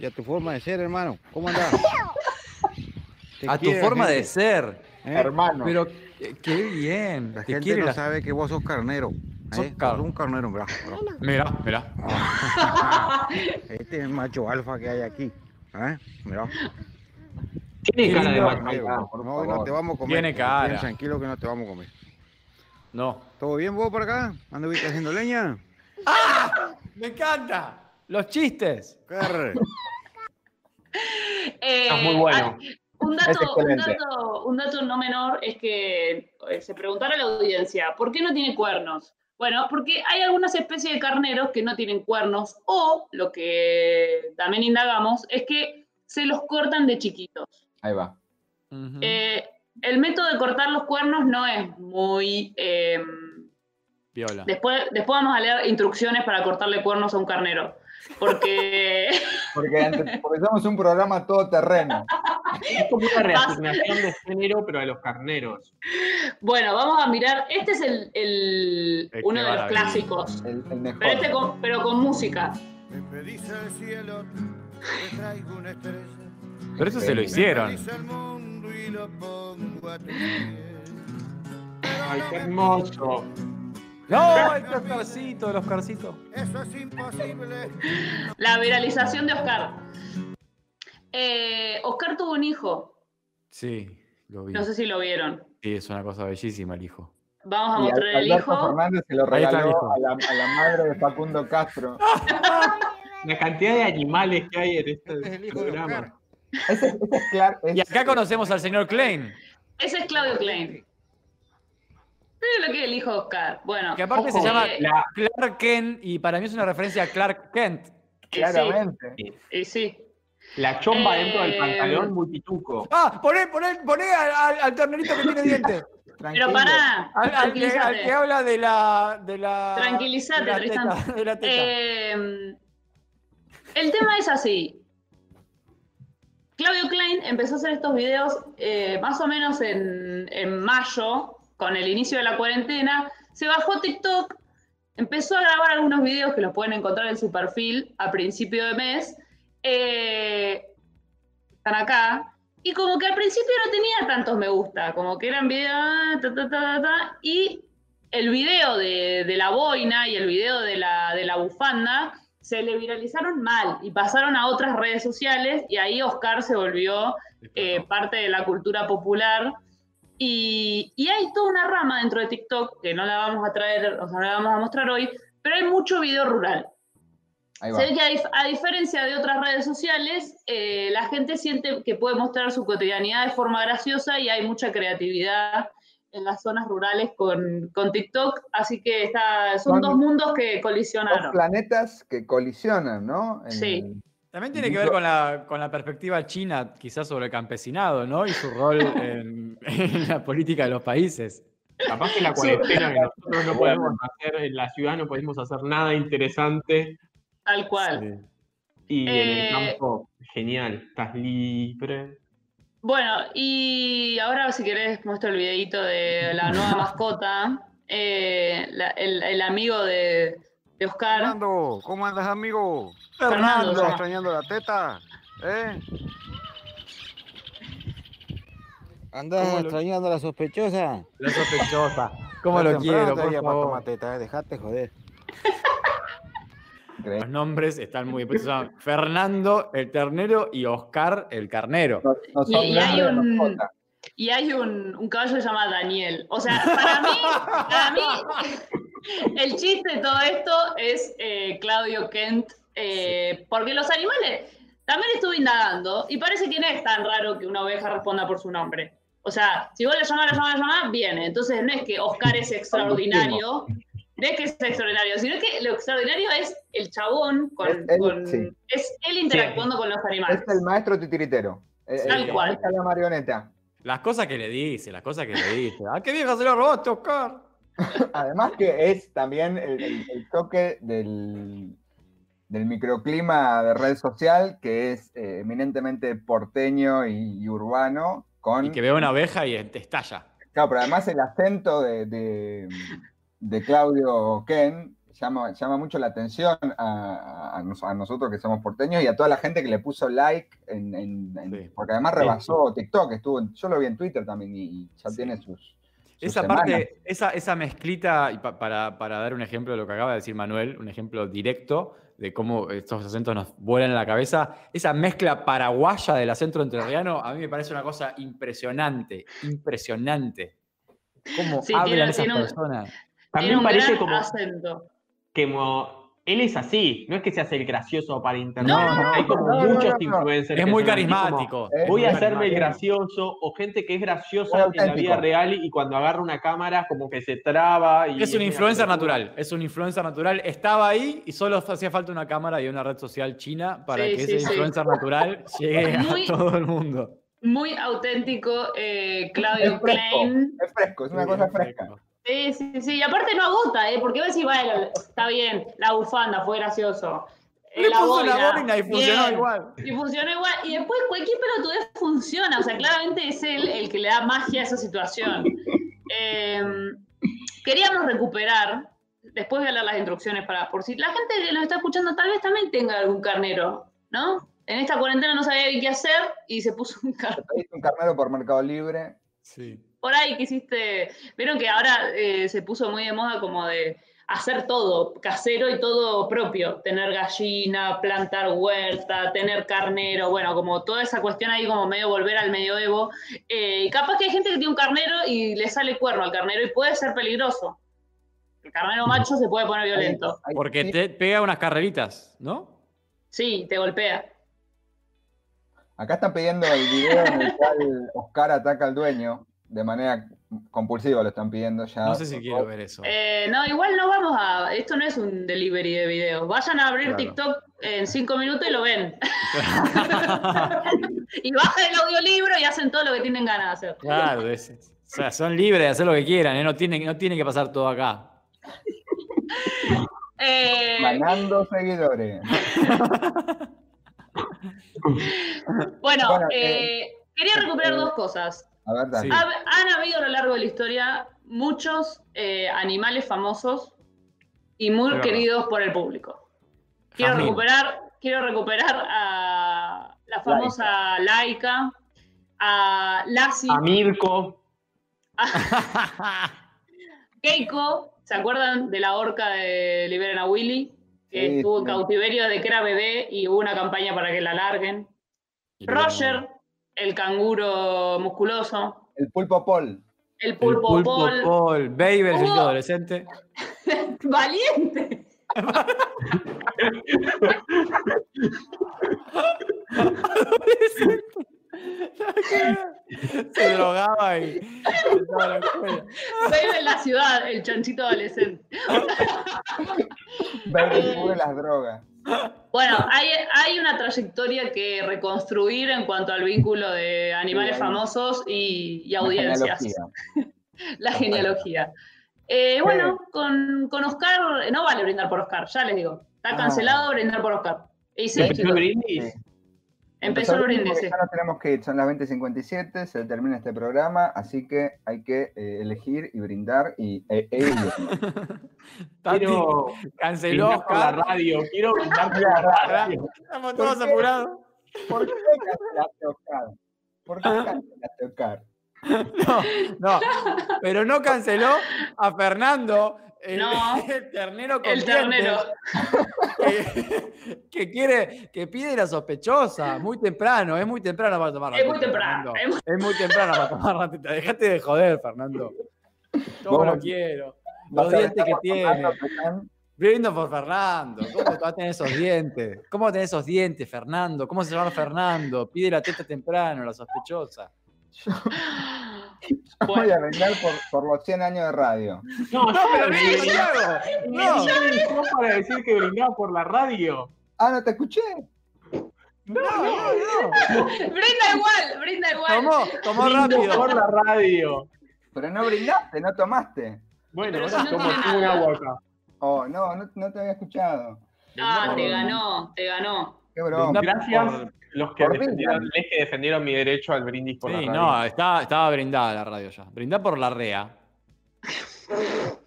y a tu forma de ser, hermano. ¿Cómo andás? Te A tu forma de ser. ¿Eh? Hermano. Pero eh, qué bien. La Te gente quiere no la- sabe que vos sos carnero. Sos ¿eh? car- Sos un carnero, bro. Mira, mira. Este es el macho alfa que hay aquí. ¿eh? Mirá. Tiene cara de macho. Ah, por No, hoy no te vamos a comer. Tiene cara. Bien tranquilo que no te vamos a comer. No. ¿Todo bien vos por acá? ¿Anduviste haciendo leña? Me encanta. Los chistes. Carre. Eh, Estás muy bueno. Un dato, un, dato, un dato no menor es que eh, se preguntara a la audiencia, ¿por qué no tiene cuernos? Bueno, porque hay algunas especies de carneros que no tienen cuernos o lo que también indagamos es que se los cortan de chiquitos. Ahí va. Eh, el método de cortar los cuernos no es muy... eh, Viola. después, después vamos a leer instrucciones para cortarle cuernos a un carnero. Porque Porque, porque somos un programa todoterreno. Es como una reasignación de género, pero a los carneros. Bueno, vamos a mirar. Este es el, el- Es uno de los clásicos. El, el mejor. Pero, este con, pero con música. Me pedís al cielo, te traigo una estrella. Pero eso se lo hicieron. Ay, qué hermoso. No, el Oscarcito, el Oscarcito. Eso es imposible. La viralización de Oscar. Eh, Oscar tuvo un hijo. Sí, lo vi. No sé si lo vieron. Sí, es una cosa bellísima el hijo. Vamos a Y mostrar el hijo. Fernández se lo regaló hijo. a la, a la madre de Facundo Castro. La cantidad de animales que hay en Este es este el hijo de programa. Ese, ese es claro. es- Y acá conocemos al señor Klein, Ese es Claudio Klein. Mira lo que es el hijo de Oscar. Bueno, que aparte se llama eh, La, Clark Kent y para mí es una referencia a Clark Kent. claramente. y sí. La chomba Eh, dentro del pantalón muy pituco. Ah, poné, poné, poné al, al- al ternerito que tiene dientes. Pero pará, Al, al que, al que tranquilízate. habla de la. De la Tranquilízate, de la Tristan. teta, de la teta. Eh, el tema es así. Claudio Klein empezó a hacer estos videos eh, más o menos en, en mayo, con el inicio de la cuarentena. Se bajó TikTok, empezó a grabar algunos videos que los pueden encontrar en su perfil a principio de mes. Eh, están acá. Y como que al principio no tenía tantos me gusta, como que eran videos, ah, ta, ta, ta, ta, ta, y el video de, de la boina y el video de la, de la bufanda se le viralizaron mal y pasaron a otras redes sociales y ahí Oscar se volvió eh, parte de la cultura popular. Y, y hay toda una rama dentro de TikTok que no la vamos a traer, o sea, no la vamos a mostrar hoy, pero hay mucho video rural. Ahí va. Se ve que a, a diferencia de otras redes sociales, eh, la gente siente que puede mostrar su cotidianidad de forma graciosa y hay mucha creatividad en las zonas rurales con, con TikTok, así que está, son Son dos mundos que Dos colisionaron. planetas que colisionan, ¿no? En Sí. el- También tiene que ver con la, con la perspectiva china, quizás sobre el campesinado, ¿no? Y su rol en, en la política de los países. Capaz que la Sí. cuarentena que nosotros no podemos hacer en la ciudad, no podemos hacer nada interesante. Tal cual. Y en Eh, el campo, genial, estás libre. Bueno, y ahora si querés muestro el videito de la nueva mascota, eh, la- el, el amigo de, de Oscar. Fernando, ¿cómo andas, amigo? Fernando, ¿Estás extrañando la teta? ¿Eh? ¿Andas ¿Cómo lo- extrañando la sospechosa? La sospechosa. ¿Cómo lo quiero, por favor? tomar teta, eh, dejate joder. increíble. Los nombres están muy bien. Fernando el ternero y Oscar el carnero. No, no Y- son y nombres hay un-. Y hay un, un caballo que se llama Daniel. O sea, para mí, para mí, el chiste de todo esto es eh, Claudio Kent, eh, porque los animales, también estuve indagando, y parece que no es tan raro que una oveja responda por su nombre. O sea, si vos le llamás, le llamás, le llamás, viene. Entonces no es que Oscar es extraordinario, no es que es extraordinario, sino que lo extraordinario es el chabón con... Es él, con- sí. es él interactuando con los animales. Es el maestro titiritero. Eh, Sí. el Tal que cual. la marioneta. Las cosas que le dice, las cosas que le dice. ¡Ah, qué vieja se lo robaste, Oscar! Además que es también el, el- el toque del, del microclima de red social, que es eh, eminentemente porteño y, y urbano, con... Y que ve una oveja y te estalla. Claro, pero además el acento de, de- de Claudio Ken llama, llama mucho la atención a, a nos- a nosotros que somos porteños y a toda la gente que le puso like, en, en- en- Sí. porque además rebasó TikTok, estuvo, en- yo lo vi en Twitter también y, y ya Sí. tiene sus... sus Esa semanas. parte, esa, esa mezclita, y pa- para, para dar un ejemplo de lo que acaba de decir Manuel, un ejemplo directo de cómo estos acentos nos vuelan en la cabeza, esa mezcla paraguaya del acento entrerriano, a mí me parece una cosa impresionante, impresionante. Cómo Sí, hablan tiene- esas tiene un- personas. También un parece gran como, acento. como él es así, no es que se hace el gracioso para internet. No, no, hay como no, muchos no, no. influencers. Es que muy como, carismático. Voy a hacerme el gracioso, o gente que es graciosa en la vida real y cuando agarra una cámara como que se traba. Y Es un influencer natural, es un influencer natural. Estaba ahí y solo hacía falta una cámara y una red social china para Sí, que sí, ese sí. influencer natural llegue Muy- a todo el mundo. Muy auténtico, eh, Es Claudio fresco, Klein. es fresco, es una cosa fresca. Sí, sí, sí. Y aparte no agota, ¿eh? Porque vos decís, bueno, está bien, la bufanda fue gracioso. Eh, Le la puso una boina, boina y funcionó bien. igual. Y funcionó igual. Y después cualquier pelotudez funciona. O sea, claramente es él el que le da magia a esa situación. Eh, queríamos recuperar. Después voy a leer las instrucciones para. Por si la gente que nos está escuchando tal vez también tenga algún carnero, ¿no? En esta cuarentena no sabía qué hacer y se puso un carnero. Un carnero por Mercado Libre. Sí. Por ahí quisiste. Vieron que ahora eh, se puso muy de moda como de hacer todo casero y todo propio. Tener gallina, plantar huerta, tener carnero, bueno, como toda esa cuestión ahí como medio volver al medioevo. Eh, y capaz que hay gente que tiene un carnero y le sale cuerno al carnero y puede ser peligroso. El carnero macho se puede poner violento. Porque te pega unas carreritas, ¿no? Sí, te golpea. Acá están pidiendo el video en el cual Oscar ataca al dueño de manera compulsiva, lo están pidiendo ya. No sé si quiero ver eso. Eh, no, igual no vamos a. Esto no es un delivery de videos. Vayan a abrir Claro. TikTok en cinco minutos y lo ven. y bajan el audiolibro y hacen todo lo que tienen ganas de hacer. Claro, es- o sea, son libres de hacer lo que quieran, ¿eh? no, tiene, no tiene que pasar todo acá. Eh, Ganando seguidores. bueno, Bueno, eh, quería recuperar eh, dos cosas. A ver, dale. Sí. Ha- han habido a lo largo de la historia muchos eh, animales famosos y muy queridos por el público. Quiero recuperar, quiero recuperar a la famosa Laika, a Lassie, A Mirko, Keiko, ¿se acuerdan de la orca de Liberen a Willy? Que Sí, estuvo en cautiverio desde que era bebé y hubo una campaña para que la larguen. Roger, el canguro musculoso. El pulpo Paul. El El pulpo, pulpo Paul. Paul, Baby, el adolescente. ¡Valiente! Se drogaba y estaba en la en ciudad, el chanchito adolescente. Baby de las drogas. Bueno, hay, hay una trayectoria que reconstruir en cuanto al vínculo de animales Sí, famosos y, y audiencias. genealogía. La genealogía. Eh, bueno, con, con Oscar, no vale brindar por Oscar, ya les digo. Está Ah. cancelado brindar por Oscar. Y sí, ¿Empezó el chicos, brindis? Empezó el brindis. Ya nos tenemos que ir, son las 20.57, se termina este programa, así que hay que eh, elegir y brindar y e, e ir bien. Tati, Quiero canceló la radio. Quiero brindar por la radio. Estamos todos apurados. ¿Por qué cancelaste a Oscar? ¿Por qué cancelaste a Oscar? No, no. Pero no canceló a Fernando, el, No. el ternero con El ternero. Que, que quiere, que pide la sospechosa. Muy temprano, es muy temprano para tomar la Es muy teta, temprano. Es muy- Es muy temprano para tomar la teta. Dejate de joder, Fernando. ¿Cómo Vos- lo quiero? Los dientes que tiene. Brindo por Fernando. ¿Cómo vas a tener esos dientes? ¿Cómo tenés esos dientes, Fernando? ¿Cómo se llama Fernando? Pide la teta temprano, la sospechosa. Voy a brindar por, por los 100 años de radio. No, yo pero me No. brindaba para decir que brindaba por la radio. Ah, no te escuché. No, no, no. Brinda igual, brinda igual. Tomó, tomó rápido. por la radio. Pero no brindaste, no tomaste. Bueno, Pero ahora si no tomo tiene un nada. agua acá. Oh, no, no, no te había escuchado. Ah, te ganó, te ganó. Qué broma. Brindá Gracias por- los que defendieron, Brindis. les que defendieron mi derecho al brindis por Sí, la radio. no, estaba, estaba brindada la radio ya. Brindá por la REA.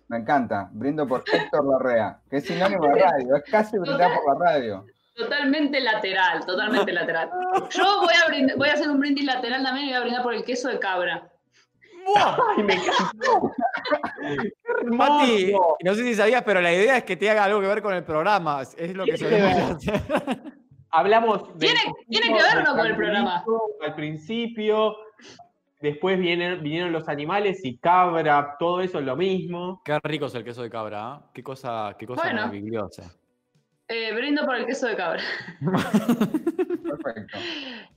Me encanta. Brindo por Héctor Larrea, que es sinónimo de radio. Es casi brindar por la radio. Totalmente lateral, totalmente lateral. Yo voy a, brind- voy a hacer un brindis lateral también y voy a brindar por el queso de cabra. ¡Ay, me encantó! ¡Qué Mati, hermoso! no sé si sabías, pero la idea es que te haga algo que ver con el programa. Es lo que solemos hacer. Hablamos del Tiene- tiene que poquito ver, ¿no? del con el programa. Al principio, después vienen, vinieron los animales y cabra, todo eso es lo mismo. Qué rico es el queso de cabra, ¿ah? Qué cosa, qué cosa Bueno. maravillosa. Eh, brindo por el queso de cabra. Perfecto.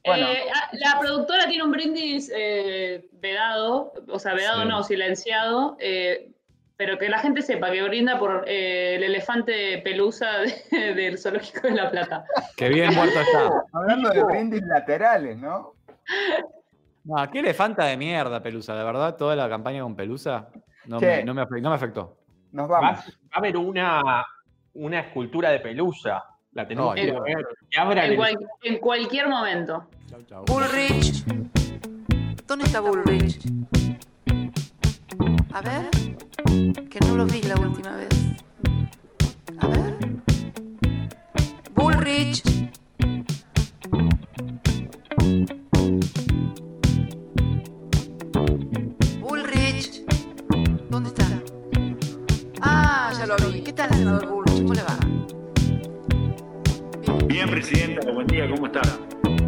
Bueno. Eh, ah, la productora tiene un brindis eh, vedado, o sea, vedado Sí. no, silenciado, eh, pero que la gente sepa que brinda por eh, el elefante pelusa de- del Zoológico de La Plata. Qué bien muerto está. Hablando de brindis laterales, ¿no? No, qué elefanta de mierda, Pelusa. De verdad, toda la campaña con Pelusa no, me, no, me, afe- no me afectó. Nos Va, vamos. va a haber una, una escultura de pelusa. La tenemos que Dios. ver. Que abran En, el- cual- en cualquier momento. Chau, chau. Bullrich. ¿Dónde está Bullrich? A ver. Que no lo vi la última vez. A ver. Bullrich. Bullrich. ¿Dónde está? Ah, ya lo vi. ¿Qué tal, senador Bullrich? ¿Cómo le va? Bien. Bien, presidenta, buen día, ¿cómo está?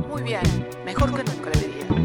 Muy bien, mejor que nunca le diría.